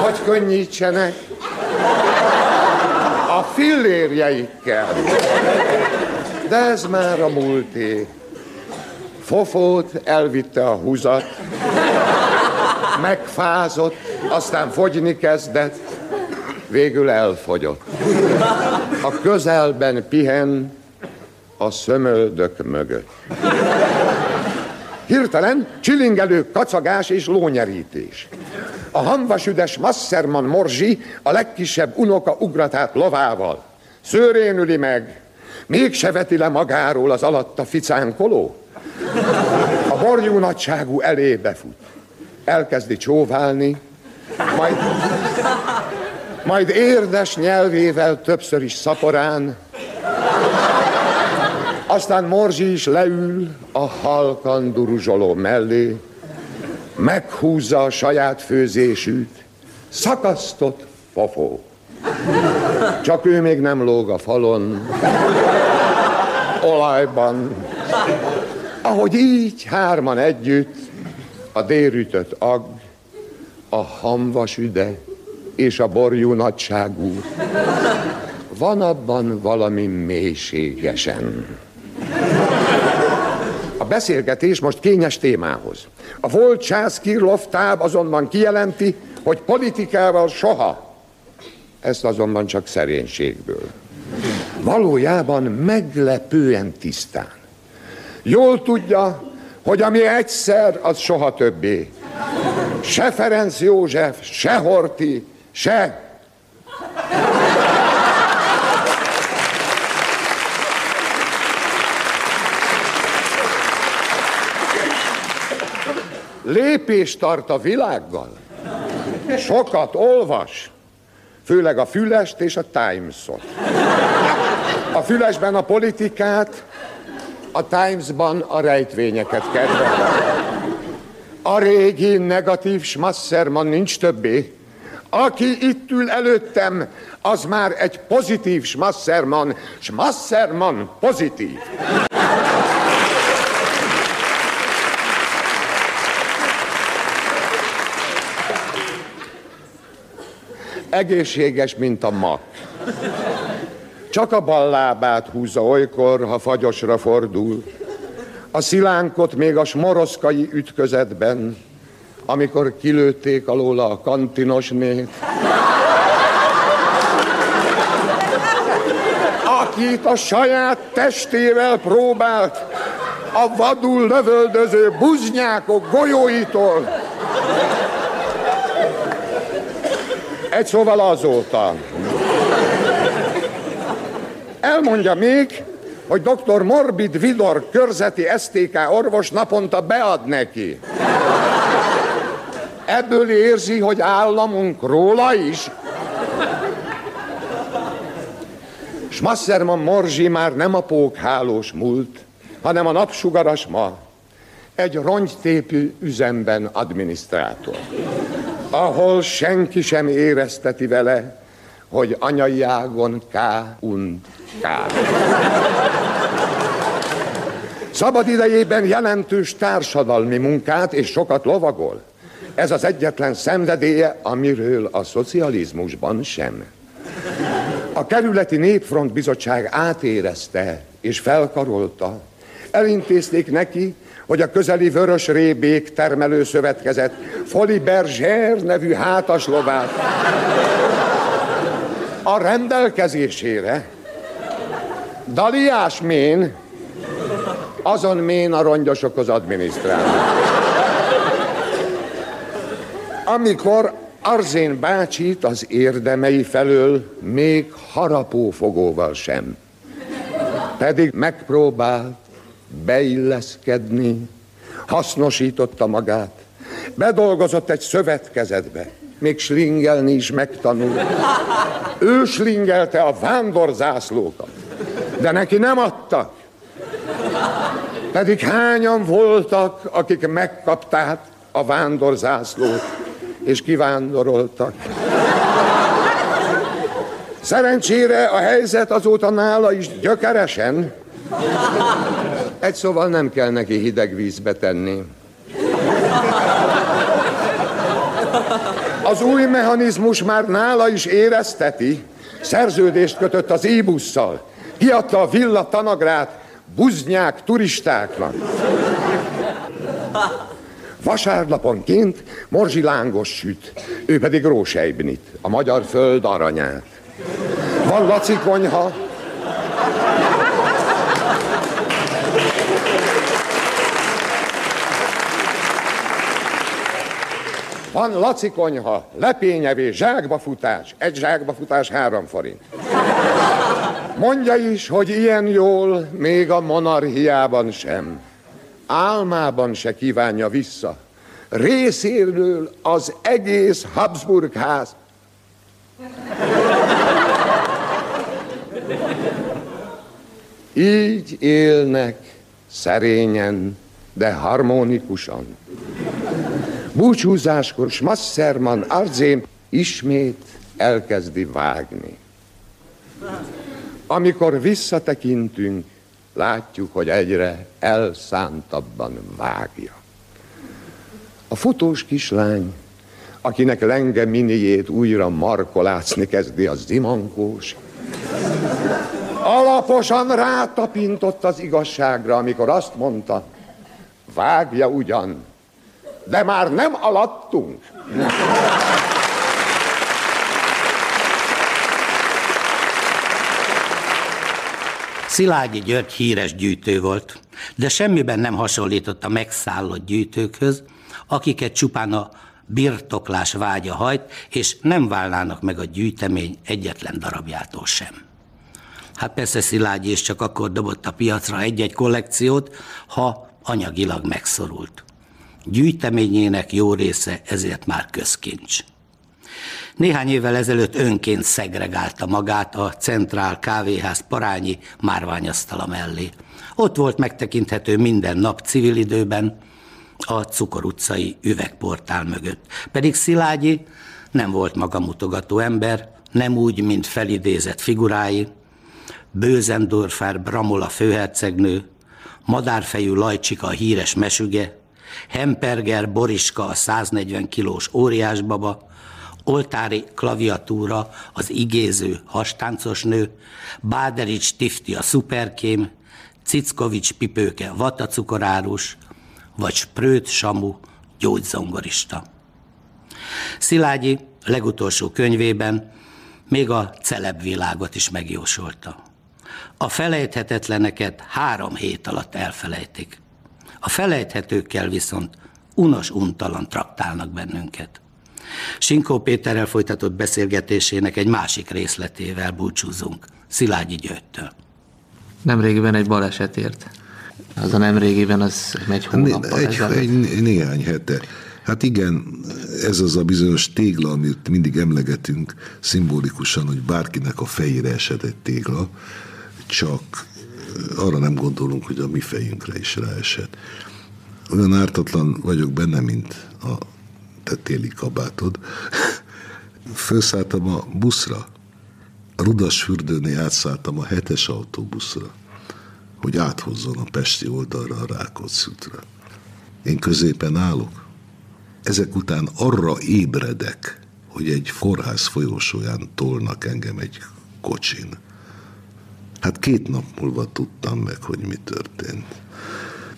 S11: hogy könnyítsenek a fillérjeikkel. De ez már a múlté. Fofót elvitte a húzat, megfázott, aztán fogyni kezdett, végül elfogyott. A közelben pihen a szömöldök mögött. Hirtelen csilingelő kacagás és lónyerítés. A hamvasüdes Masserman Morzsi a legkisebb unoka ugratát lovával. Szőrén üli meg, mégse veti le magáról az alatta ficánkoló. A borjú nagyságú elébe fut. Elkezdi csóválni, majd, majd érdes nyelvével többször is szaporán, aztán Morzsi is leül a halkan duruzsoló mellé, meghúzza a saját főzésűt, szakasztott pofó. Csak ő még nem lóg a falon, olajban. Ahogy így hárman együtt, a délrütött ag, a hamvas üde és a borjú nagyságú. Van abban valami mélységesen. A beszélgetés most kényes témához. A volt Csász Kirlov táb azonban kijelenti, hogy politikával soha. Ezt azonban csak szerénységből. Valójában meglepően tisztán. Jól tudja, hogy ami egyszer, az soha többé. Se Ferenc József, se Horti, se lépést tart a világgal. Sokat olvas, főleg a Fülest és a Times-ot. A Fülesben a politikát, a Times-ban a rejtvényeket kedvel. A régi negatív Schmasserman nincs többé. Aki itt ül előttem, az már egy pozitív Schmasserman. Schmasserman pozitív. Egészséges, mint a mak. Csak a bal lábát húzza olykor, ha fagyosra fordul. A szilánkot még a smoroszkai ütközetben, amikor kilőtték alóla a kantinosnét. Akit a saját testével próbált a vadul lövöldöző buznyákok golyóitól egy szóval azóta. Elmondja még, hogy dr. Morbid Vidor körzeti STK orvos naponta bead neki. Ebből érzi, hogy államunk róla is. Schmasserman Morzsi már nem a pókhálós múlt, hanem a napsugaras ma. Egy rongytépű üzemben adminisztrátor ahol senki sem érezteti vele, hogy anyai ágon K und K. Szabad idejében jelentős társadalmi munkát és sokat lovagol. Ez az egyetlen szenvedélye, amiről a szocializmusban sem. A kerületi népfront bizottság átérezte és felkarolta. Elintézték neki, hogy a közeli Vörös Rébék termelőszövetkezet Foli Berzser nevű hátaslovát a rendelkezésére Daliás Mén azon Mén a rongyosokhoz adminisztrál. Amikor Arzén bácsit az érdemei felől még harapófogóval sem. Pedig megpróbált beilleszkedni, hasznosította magát, bedolgozott egy szövetkezetbe, még slingelni is megtanult. Ő slingelte a vándorzászlókat, de neki nem adtak. Pedig hányan voltak, akik megkapták a vándorzászlót, és kivándoroltak. Szerencsére a helyzet azóta nála is gyökeresen egy szóval nem kell neki hideg vízbe tenni. Az új mechanizmus már nála is érezteti. Szerződést kötött az ébusszal. Kiadta a villa tanagrát buznyák turistáknak. Vasárnaponként Morzsi lángos süt, ő pedig rósejbnit, a magyar föld aranyát. Van Laci konyha, Van Laci konyha, lepényevés, zsákbafutás. Egy zsákbafutás három forint. Mondja is, hogy ilyen jól még a monarchiában sem. Álmában se kívánja vissza. Részéről az egész Habsburg ház. Így élnek szerényen, de harmonikusan. Búcsúzáskor Schmasserman Arzém ismét elkezdi vágni. Amikor visszatekintünk, látjuk, hogy egyre elszántabban vágja. A fotós kislány, akinek lenge miniét újra markolászni kezdi az zimankós, alaposan rátapintott az igazságra, amikor azt mondta, vágja ugyan, de már nem alattunk.
S3: Szilágyi György híres gyűjtő volt, de semmiben nem hasonlított a megszállott gyűjtőkhöz, akiket csupán a birtoklás vágya hajt, és nem válnának meg a gyűjtemény egyetlen darabjától sem. Hát persze Szilágyi is csak akkor dobott a piacra egy-egy kollekciót, ha anyagilag megszorult. Gyűjteményének jó része ezért már közkincs. Néhány évvel ezelőtt önként szegregálta magát a Centrál Kávéház parányi márványasztala mellé. Ott volt megtekinthető minden nap civil időben, a Cukor utcai üvegportál mögött. Pedig Szilágyi nem volt magamutogató ember, nem úgy, mint felidézett figurái, Bőzendorfer Bramola főhercegnő, madárfejű Lajcsika a híres mesüge, Hemperger Boriska a 140 kilós óriásbaba, Oltári klaviatúra az igéző hastáncos nő, Báderics Tifti a szuperkém, Cickovics Pipőke vatacukorárus, vagy Sprőt Samu gyógyzongorista. Szilágyi legutolsó könyvében még a celebvilágot is megjósolta. A felejthetetleneket három hét alatt elfelejtik. A felejthetőkkel viszont unos untalan traktálnak bennünket. Sinkó Péterrel folytatott beszélgetésének egy másik részletével búcsúzunk, Szilágyi Győttől.
S2: Nemrégiben egy baleset ért. Az a nemrégiben az egy hónappal
S5: egy, egy, néhány hete. Hát igen, ez az a bizonyos tégla, amit mindig emlegetünk szimbolikusan, hogy bárkinek a fejére esett egy tégla, csak arra nem gondolunk, hogy a mi fejünkre is ráesett. Olyan ártatlan vagyok benne, mint a te téli kabátod. Felszálltam a buszra, a Rudas fürdőnél átszálltam a hetes autóbuszra, hogy áthozzon a Pesti oldalra a Rákóczi útra. Én középen állok. Ezek után arra ébredek, hogy egy forház folyósóján tolnak engem egy kocsin. Hát két nap múlva tudtam meg, hogy mi történt.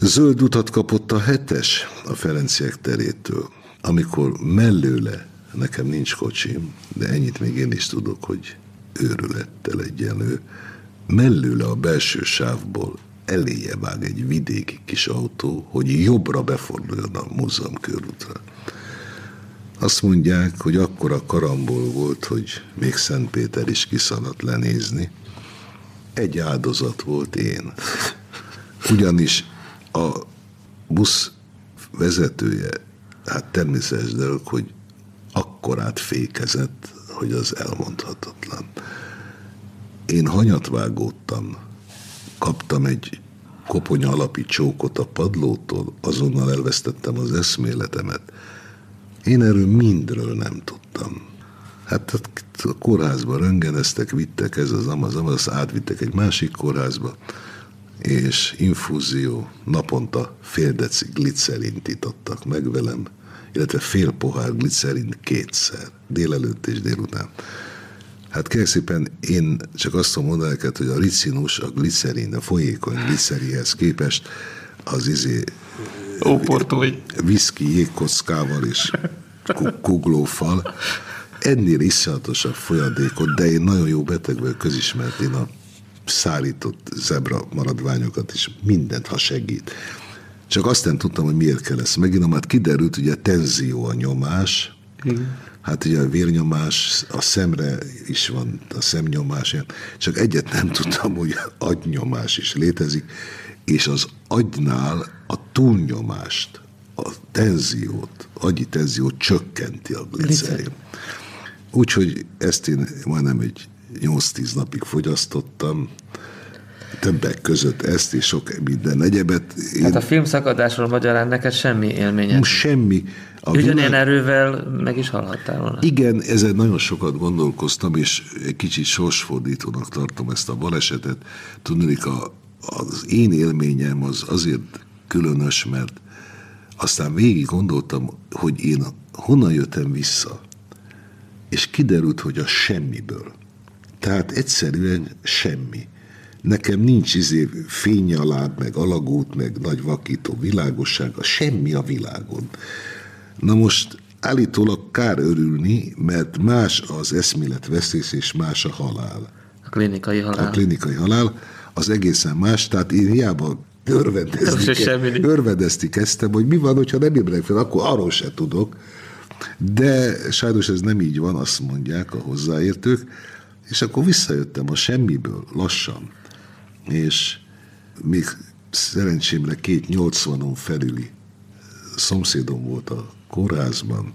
S5: Zöld utat kapott a hetes a Ferenciek terétől, amikor mellőle, nekem nincs kocsim, de ennyit még én is tudok, hogy őrülettel egyenlő, mellőle a belső sávból eléje vág egy vidéki kis autó, hogy jobbra beforduljon a múzeum körútra. Azt mondják, hogy akkora karambol volt, hogy még Szentpéter is kiszaladt lenézni, egy áldozat volt én. Ugyanis a busz vezetője, hát természetes dolog, hogy akkorát fékezett, hogy az elmondhatatlan. Én hanyat vágódtam, kaptam egy koponya alapi csókot a padlótól, azonnal elvesztettem az eszméletemet. Én erről mindről nem tudtam. Hát a kórházba röngeneztek, vittek ez az amaz, amaz, átvittek egy másik kórházba, és infúzió, naponta fél deci glicerint itottak meg velem, illetve fél pohár glicerint kétszer, délelőtt és délután. Hát kérlek szépen, én csak azt tudom mondani neked, hogy a ricinus, a glicerin, a folyékony glicerihez képest az izé...
S2: Óportói.
S5: Viszki jégkockával és kuglófal, ennél iszonyatosabb folyadékot, de én nagyon jó beteg vagyok, közismert, én a szállított zebra maradványokat is mindent, ha segít. Csak azt nem tudtam, hogy miért kell ezt megint, mert kiderült, ugye tenzió a nyomás,
S2: Igen.
S5: Hát ugye a vérnyomás, a szemre is van a szemnyomás, csak egyet nem tudtam, hogy agynyomás is létezik, és az agynál a túlnyomást, a tenziót, agyi tenziót csökkenti a glicerin. Úgyhogy ezt én majdnem egy 8-10 napig fogyasztottam, többek között ezt és sok minden egyebet.
S2: Én... Hát a filmszakadásról magyarán neked semmi élményed?
S5: Semmi.
S2: A Ugyanilyen világ... erővel meg is halhattál volna.
S5: Igen, ezen nagyon sokat gondolkoztam, és egy kicsit sorsfordítónak tartom ezt a balesetet. Tudnék, a, az én élményem az azért különös, mert aztán végig gondoltam, hogy én honnan jöttem vissza, és kiderült, hogy a semmiből. Tehát egyszerűen semmi. Nekem nincs izé fényalád, meg alagút, meg nagy vakító világossága, semmi a világon. Na most állítólag kár örülni, mert más az eszmélet veszész, és más a halál.
S2: A klinikai halál.
S5: A klinikai halál, az egészen más, tehát én hiába örvendezni, örvendezni kezdtem, hogy mi van, hogyha nem ébredek fel, akkor arról se tudok. De sajnos ez nem így van, azt mondják a hozzáértők, és akkor visszajöttem a semmiből, lassan. És még szerencsémre két 80-on felüli szomszédom volt a kórházban,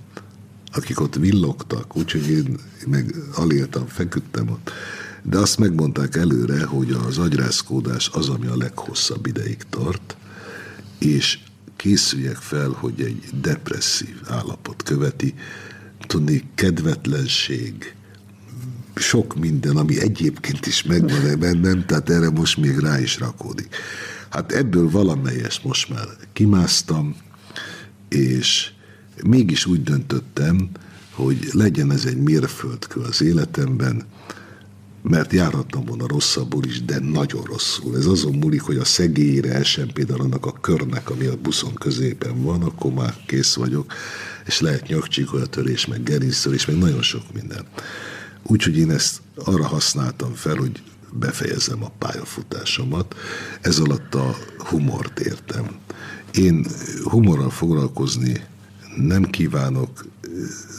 S5: akik ott villogtak, úgyhogy én meg aléltam, feküdtem ott. De azt megmondták előre, hogy az agyrázkódás az, ami a leghosszabb ideig tart, és készüljek fel, hogy egy depresszív állapot követi, tudni, kedvetlenség, sok minden, ami egyébként is megvan bennem, tehát erre most még rá is rakódik. Hát ebből valamelyest most már kimásztam, és mégis úgy döntöttem, hogy legyen ez egy mérföldkő az életemben, mert járhattam volna rosszabbul is, de nagyon rosszul. Ez azon múlik, hogy a szegélyére esem például annak a körnek, ami a buszon középen van, akkor már kész vagyok, és lehet nyakcsikolyatörés, meg gerinctörés, meg nagyon sok minden. Úgyhogy én ezt arra használtam fel, hogy befejezem a pályafutásomat. Ez alatt a humort értem. Én humorral foglalkozni nem kívánok,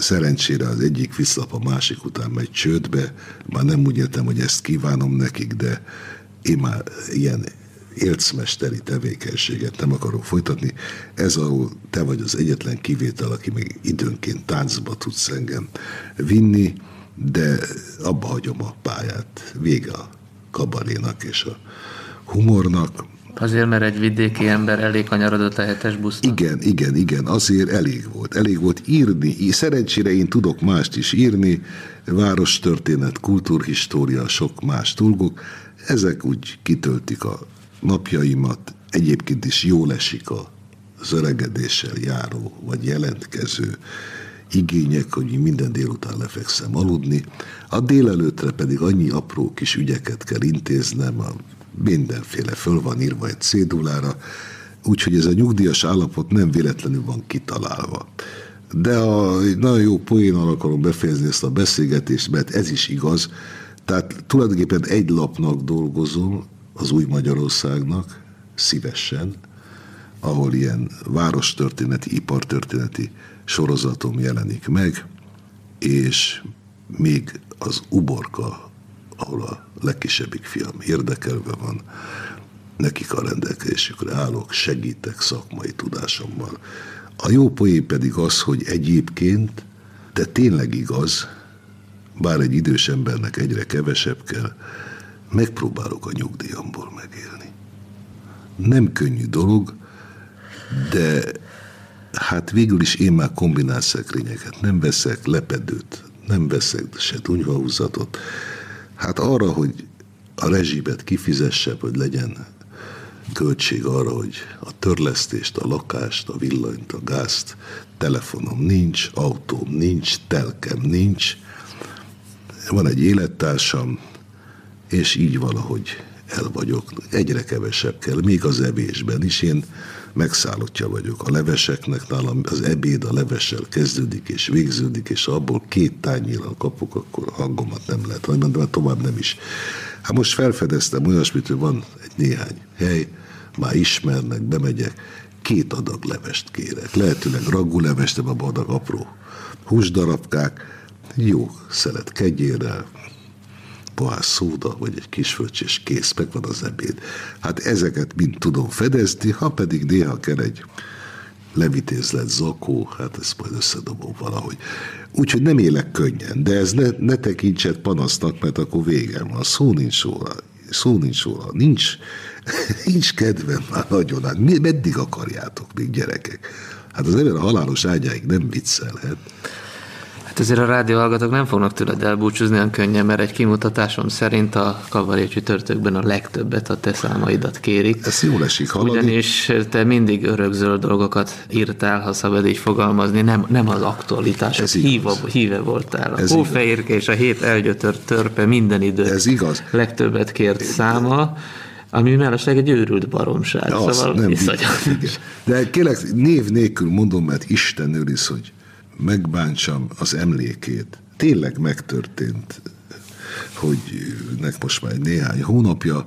S5: szerencsére az egyik visszap a másik után megy csődbe, már nem úgy értem, hogy ezt kívánom nekik, de én már ilyen élcmesteri tevékenységet nem akarok folytatni. Ez ahol te vagy az egyetlen kivétel, aki még időnként táncba tudsz engem vinni, de abba hagyom a pályát. Vége a kabarénak és a humornak.
S2: Azért, mert egy vidéki ember elég kanyarodott a hetes busznak.
S5: Igen, igen, igen, azért elég volt. Elég volt írni. Szerencsére én tudok mást is írni, várostörténet, kultúrhistória, sok más dolgok. Ezek úgy kitöltik a napjaimat. Egyébként is jól esik a öregedéssel járó, vagy jelentkező igények, hogy minden délután lefekszem aludni. A délelőttre pedig annyi apró kis ügyeket kell intéznem, a mindenféle föl van írva egy cédulára, úgyhogy ez a nyugdíjas állapot nem véletlenül van kitalálva. De a, nagyon jó poénnal akarom befejezni ezt a beszélgetést, mert ez is igaz. Tehát tulajdonképpen egy lapnak dolgozom az új Magyarországnak, szívesen, ahol ilyen várostörténeti, ipartörténeti sorozatom jelenik meg, és még az uborka, ahol a legkisebbik fiam érdekelve van, nekik a rendelkezésükre állok, segítek szakmai tudásommal. A jó poén pedig az, hogy egyébként, de tényleg igaz, bár egy idős embernek egyre kevesebb kell, megpróbálok a nyugdíjamból megélni. Nem könnyű dolog, de hát végül is én már kombinált szekrényeket nem veszek, lepedőt nem veszek, se tunyvahúzatot. Hát arra, hogy a rezsibet kifizesse, hogy legyen költség arra, hogy a törlesztést, a lakást, a villanyt, a gázt, telefonom nincs, autóm nincs, telkem nincs, van egy élettársam, és így valahogy el vagyok. Egyre kevesebb kell, még az evésben is. Én megszállottja vagyok a leveseknek, nálam az ebéd a levessel kezdődik és végződik, és abból két tányérral kapok, akkor a hangomat nem lehet hagyni, de tovább nem is. Hát most felfedeztem olyasmit, hogy van egy néhány hely, már ismernek, bemegyek, két adag levest kérek. Lehetőleg ragulevest, de abban adag apró húsdarabkák, jó szelet kegyérrel, pohár szóda, vagy egy kis és kész, meg van az ebéd. Hát ezeket mind tudom fedezni, ha pedig néha kell egy levitézlet zakó, hát ezt majd összedobom valahogy. Úgyhogy nem élek könnyen, de ez ne, ne tekintsed panasznak, mert akkor végem van. Szó nincs róla. Szó nincs róla. Nincs, nincs kedvem már nagyon. Hát meddig akarjátok még gyerekek? Hát az ember a halálos ágyáig nem viccelhet.
S2: Hát ezért a rádióhallgatók nem fognak tőled elbúcsúzni olyan könnyen, mert egy kimutatásom szerint a kavaré csütörtökben a legtöbbet a te számaidat kérik.
S5: Ez jól esik hallani.
S2: Ugyanis te mindig örökzöld dolgokat írtál, ha szabad így fogalmazni, nem, nem az aktualitás, ez híva, híve voltál. A hófehérke és a hét elgyötört törpe minden idő.
S5: Ez igaz.
S2: Legtöbbet kért száma ami mellesleg egy őrült baromság.
S5: Azt szóval nem De kérlek, név nélkül mondom, mert Isten őriz, hogy megbántsam az emlékét. Tényleg megtörtént, hogy nek most már néhány hónapja,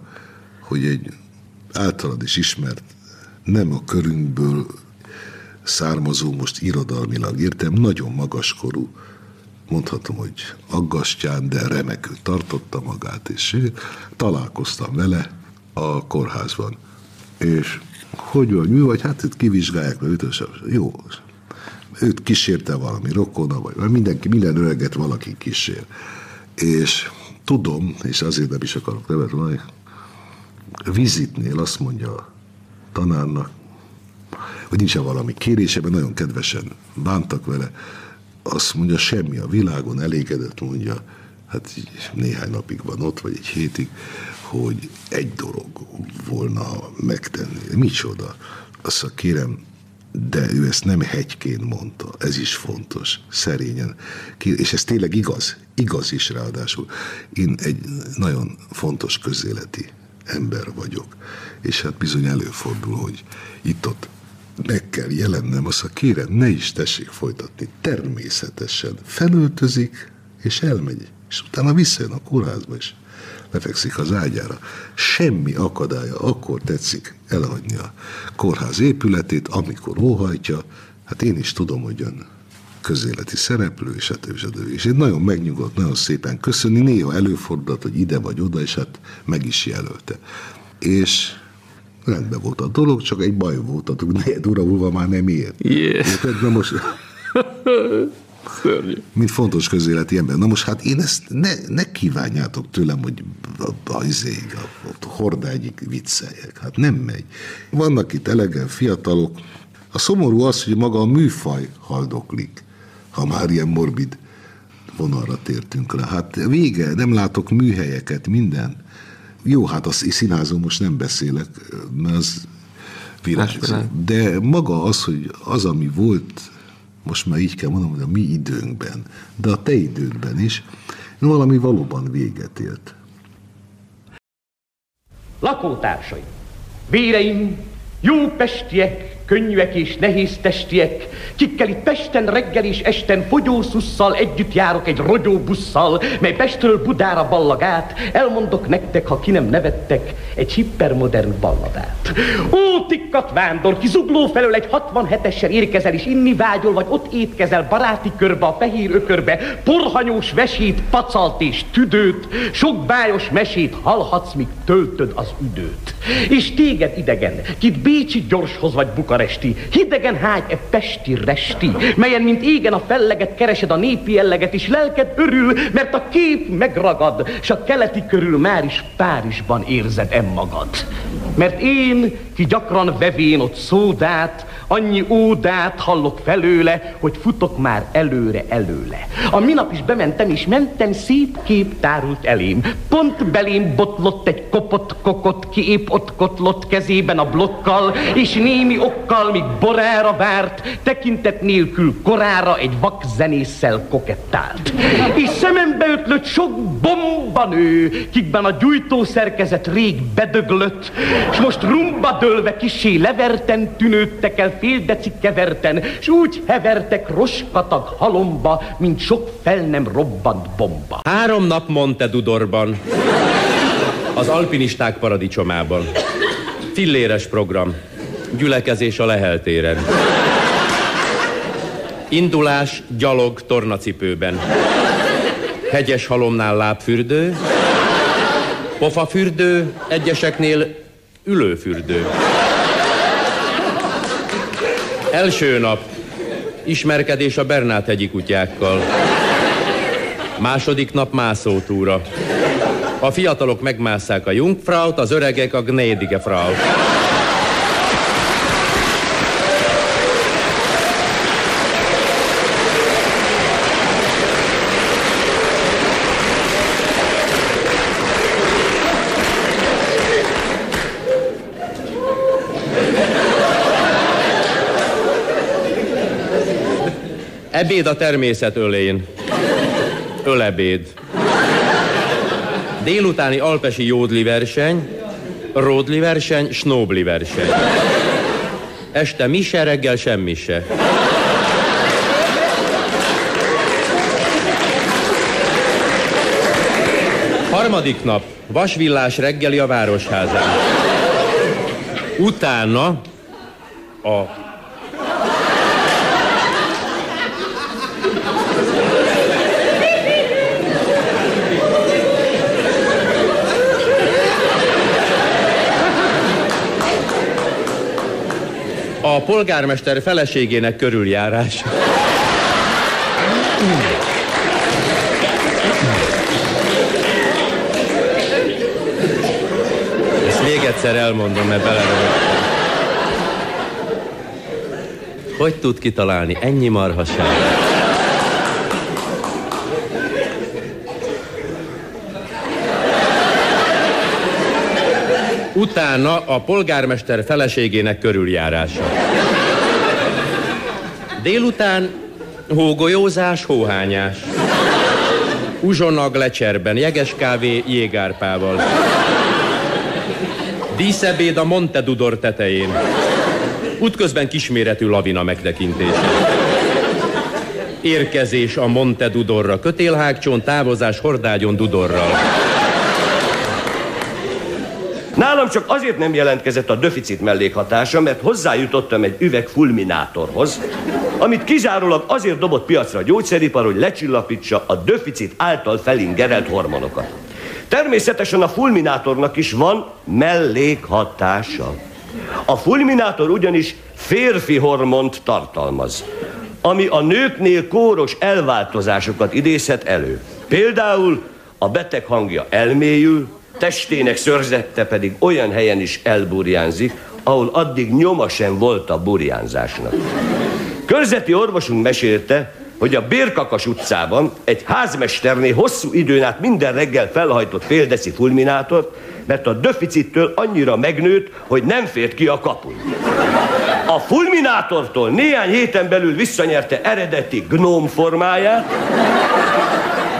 S5: hogy egy általad is ismert, nem a körünkből származó, most irodalmilag értem, nagyon magaskorú, mondhatom, hogy aggastyán, de remekül tartotta magát, és találkoztam vele a kórházban. És hogy vagy, mi vagy, hát itt kivizsgálják, mert jó, őt kísérte valami rokona, vagy mindenki, minden öreget valaki kísér. És tudom, és azért nem is akarok nevet mondani, vizitnél azt mondja a tanárnak, hogy nincsen valami kérése, mert nagyon kedvesen bántak vele, azt mondja, semmi a világon, elégedett mondja, hát néhány napig van ott, vagy egy hétig, hogy egy dolog volna megtenni. Micsoda? Azt mondja, kérem, de ő ezt nem hegyként mondta, ez is fontos, szerényen. És ez tényleg igaz, igaz is ráadásul. Én egy nagyon fontos közéleti ember vagyok, és hát bizony előfordul, hogy itt-ott meg kell jelennem, azt a kérem, ne is tessék folytatni. Természetesen felöltözik, és elmegy, és utána visszajön a kórházba, és lefekszik az ágyára. Semmi akadálya, akkor tetszik elhagyni a kórház épületét, amikor óhajtja. Hát én is tudom, hogy ön közéleti szereplő, hát ő És én nagyon megnyugodt, nagyon szépen köszönni. Néha előfordult, hogy ide vagy oda, és hát meg is jelölte. És rendben volt a dolog, csak egy baj volt, hogy negyed óra múlva már nem ér.
S2: Yeah.
S5: Na most...
S2: Szörnyű.
S5: Mint fontos közéleti ember. Na most hát én ezt ne, ne kívánjátok tőlem, hogy a, a, izé, a, a hordágyig vicceljek. Hát nem megy. Vannak itt elegen fiatalok. A szomorú az, hogy maga a műfaj haldoklik, ha már ilyen morbid vonalra tértünk le. Hát vége, nem látok műhelyeket, minden. Jó, hát a színházon most nem beszélek, mert az virágzó. De maga az, hogy az, ami volt most már így kell mondanom, hogy a mi időnkben, de a te idődben is, valami valóban véget ért.
S12: Lakótársai, véreim, jó pestiek, könnyűek és nehéz testiek, kikkel itt Pesten reggel és esten fogyószusszal együtt járok egy rogyóbusszal, mely Pestről Budára ballag át, elmondok nektek, ha ki nem nevettek, egy hippermodern balladát. Ó, tikkat vándor, ki zugló felől egy 67-essel érkezel és inni vágyol, vagy ott étkezel baráti körbe, a fehér ökörbe, porhanyós vesét, pacalt és tüdőt, sok bájos mesét hallhatsz, míg töltöd az üdőt. És téged idegen, kit Bécsi gyorshoz vagy buka bukaresti, hidegen hágy e pesti resti, melyen, mint égen a felleget keresed a népi jelleget, és lelked örül, mert a kép megragad, s a keleti körül már is Párizsban érzed em magad. Mert én, ki gyakran vevén ott szódát, annyi ódát hallok felőle, hogy futok már előre előle. A minap is bementem, és mentem, szép kép tárult elém. Pont belém botlott egy kopott kokot, ki épp ott kotlott kezében a blokkal, és némi okkal, míg borára várt, tekintet nélkül korára egy vak zenésszel kokettált. És szemembe ötlött sok bombanő, kikben a gyújtó szerkezet rég bedöglött, és most rumba dőlve kisé leverten tűnődtek el fél deci keverten, s úgy hevertek roskatag halomba, mint sok fel nem robbant bomba.
S4: Három nap mondte Dudorban, az alpinisták paradicsomában. Filléres program. Gyülekezés a leheltéren. Indulás gyalog tornacipőben. Hegyes halomnál lábfürdő, pofafürdő, egyeseknél ülőfürdő. Első nap ismerkedés a Bernát hegyi kutyákkal. Második nap mászótúra. A fiatalok megmásszák a Jungfraut, az öregek a Gnädige Frau. Ebéd a természet ölén. Ölebéd. Délutáni alpesi jódli verseny, ródli verseny, snóbli verseny. Este mise, reggel semmi se. Harmadik nap, vasvillás reggeli a városházán. Utána a a polgármester feleségének körüljárás. Ezt még egyszer elmondom, mert belerögöttem. Hogy tud kitalálni ennyi marhaságot? Utána a polgármester feleségének körüljárása. Délután hógolyózás, hóhányás. Uzsonag lecserben, jeges kávé jégárpával. Díszebéd a Montedudor tetején. Útközben kisméretű lavina megtekintése. Érkezés a Montedudorra, kötélhágcsón, távozás hordágyon Dudorral.
S7: Nálam csak azért nem jelentkezett a deficit mellékhatása, mert hozzájutottam egy üveg fulminátorhoz, amit kizárólag azért dobott piacra a gyógyszeripar, hogy lecsillapítsa a deficit által felingerelt hormonokat. Természetesen a fulminátornak is van mellékhatása. A fulminátor ugyanis férfi hormont tartalmaz, ami a nőknél kóros elváltozásokat idézhet elő. Például a beteg hangja elmélyül, testének szörzette pedig olyan helyen is elburjánzik, ahol addig nyoma sem volt a burjánzásnak. Körzeti orvosunk mesélte, hogy a Bérkakas utcában egy házmesterné hosszú időn át minden reggel felhajtott féldeci fulminátort, mert a deficittől annyira megnőtt, hogy nem fért ki a kapun. A fulminátortól néhány héten belül visszanyerte eredeti gnóm formáját,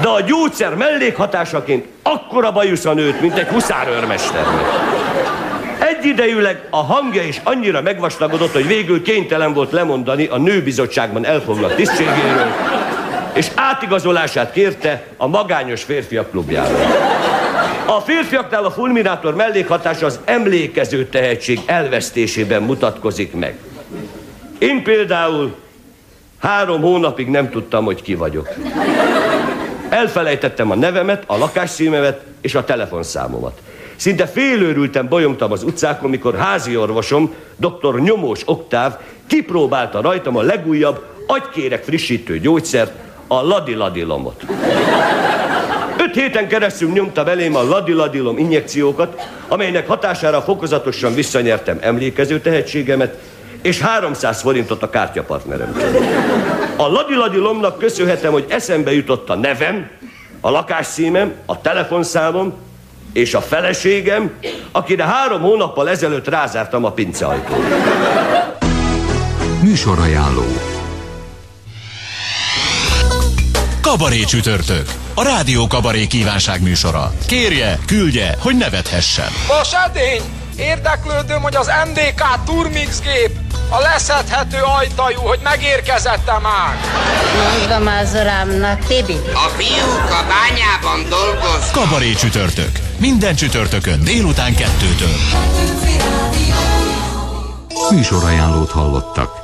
S7: de a gyógyszer mellékhatásaként akkora bajusza nőtt, mint egy huszárőrmesternek. Egyidejűleg a hangja is annyira megvastagodott, hogy végül kénytelen volt lemondani a nőbizottságban elfoglalt tisztségéről, és átigazolását kérte a magányos férfiak klubjára. A férfiaknál a fulminátor mellékhatása az emlékező tehetség elvesztésében mutatkozik meg. Én például három hónapig nem tudtam, hogy ki vagyok. Elfelejtettem a nevemet, a lakásszímemet és a telefonszámomat. Szinte félőrültem bolyongtam az utcákon, mikor házi orvosom, dr. Nyomós Oktáv kipróbálta rajtam a legújabb agykérek frissítő gyógyszert, a ladiladilomot. Öt héten keresztül nyomta belém a ladiladilom injekciókat, amelynek hatására fokozatosan visszanyertem emlékező tehetségemet, és 300 forintot a kártyapartneremtől. A ladiladilomnak köszönhetem, hogy eszembe jutott a nevem, a lakásszímem, a telefonszámom, és a feleségem, akire három hónappal ezelőtt rázártam a pinceajtót.
S13: Műsorajánló
S14: Kabaré csütörtök. A Rádió Kabaré kívánság műsora. Kérje, küldje, hogy nevethessen.
S15: Edény! Érdeklődöm, hogy az MDK Turmix gép a leszedhető ajtajú, hogy megérkezette már.
S16: Mondom az urámnak, Tibi.
S10: A fiúk a bányában dolgoznak.
S14: Kabaré csütörtök. Minden csütörtökön délután kettőtől.
S13: Műsorajánlót hallottak.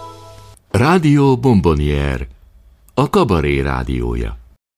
S17: Rádió Bombonier, a kabaré rádiója.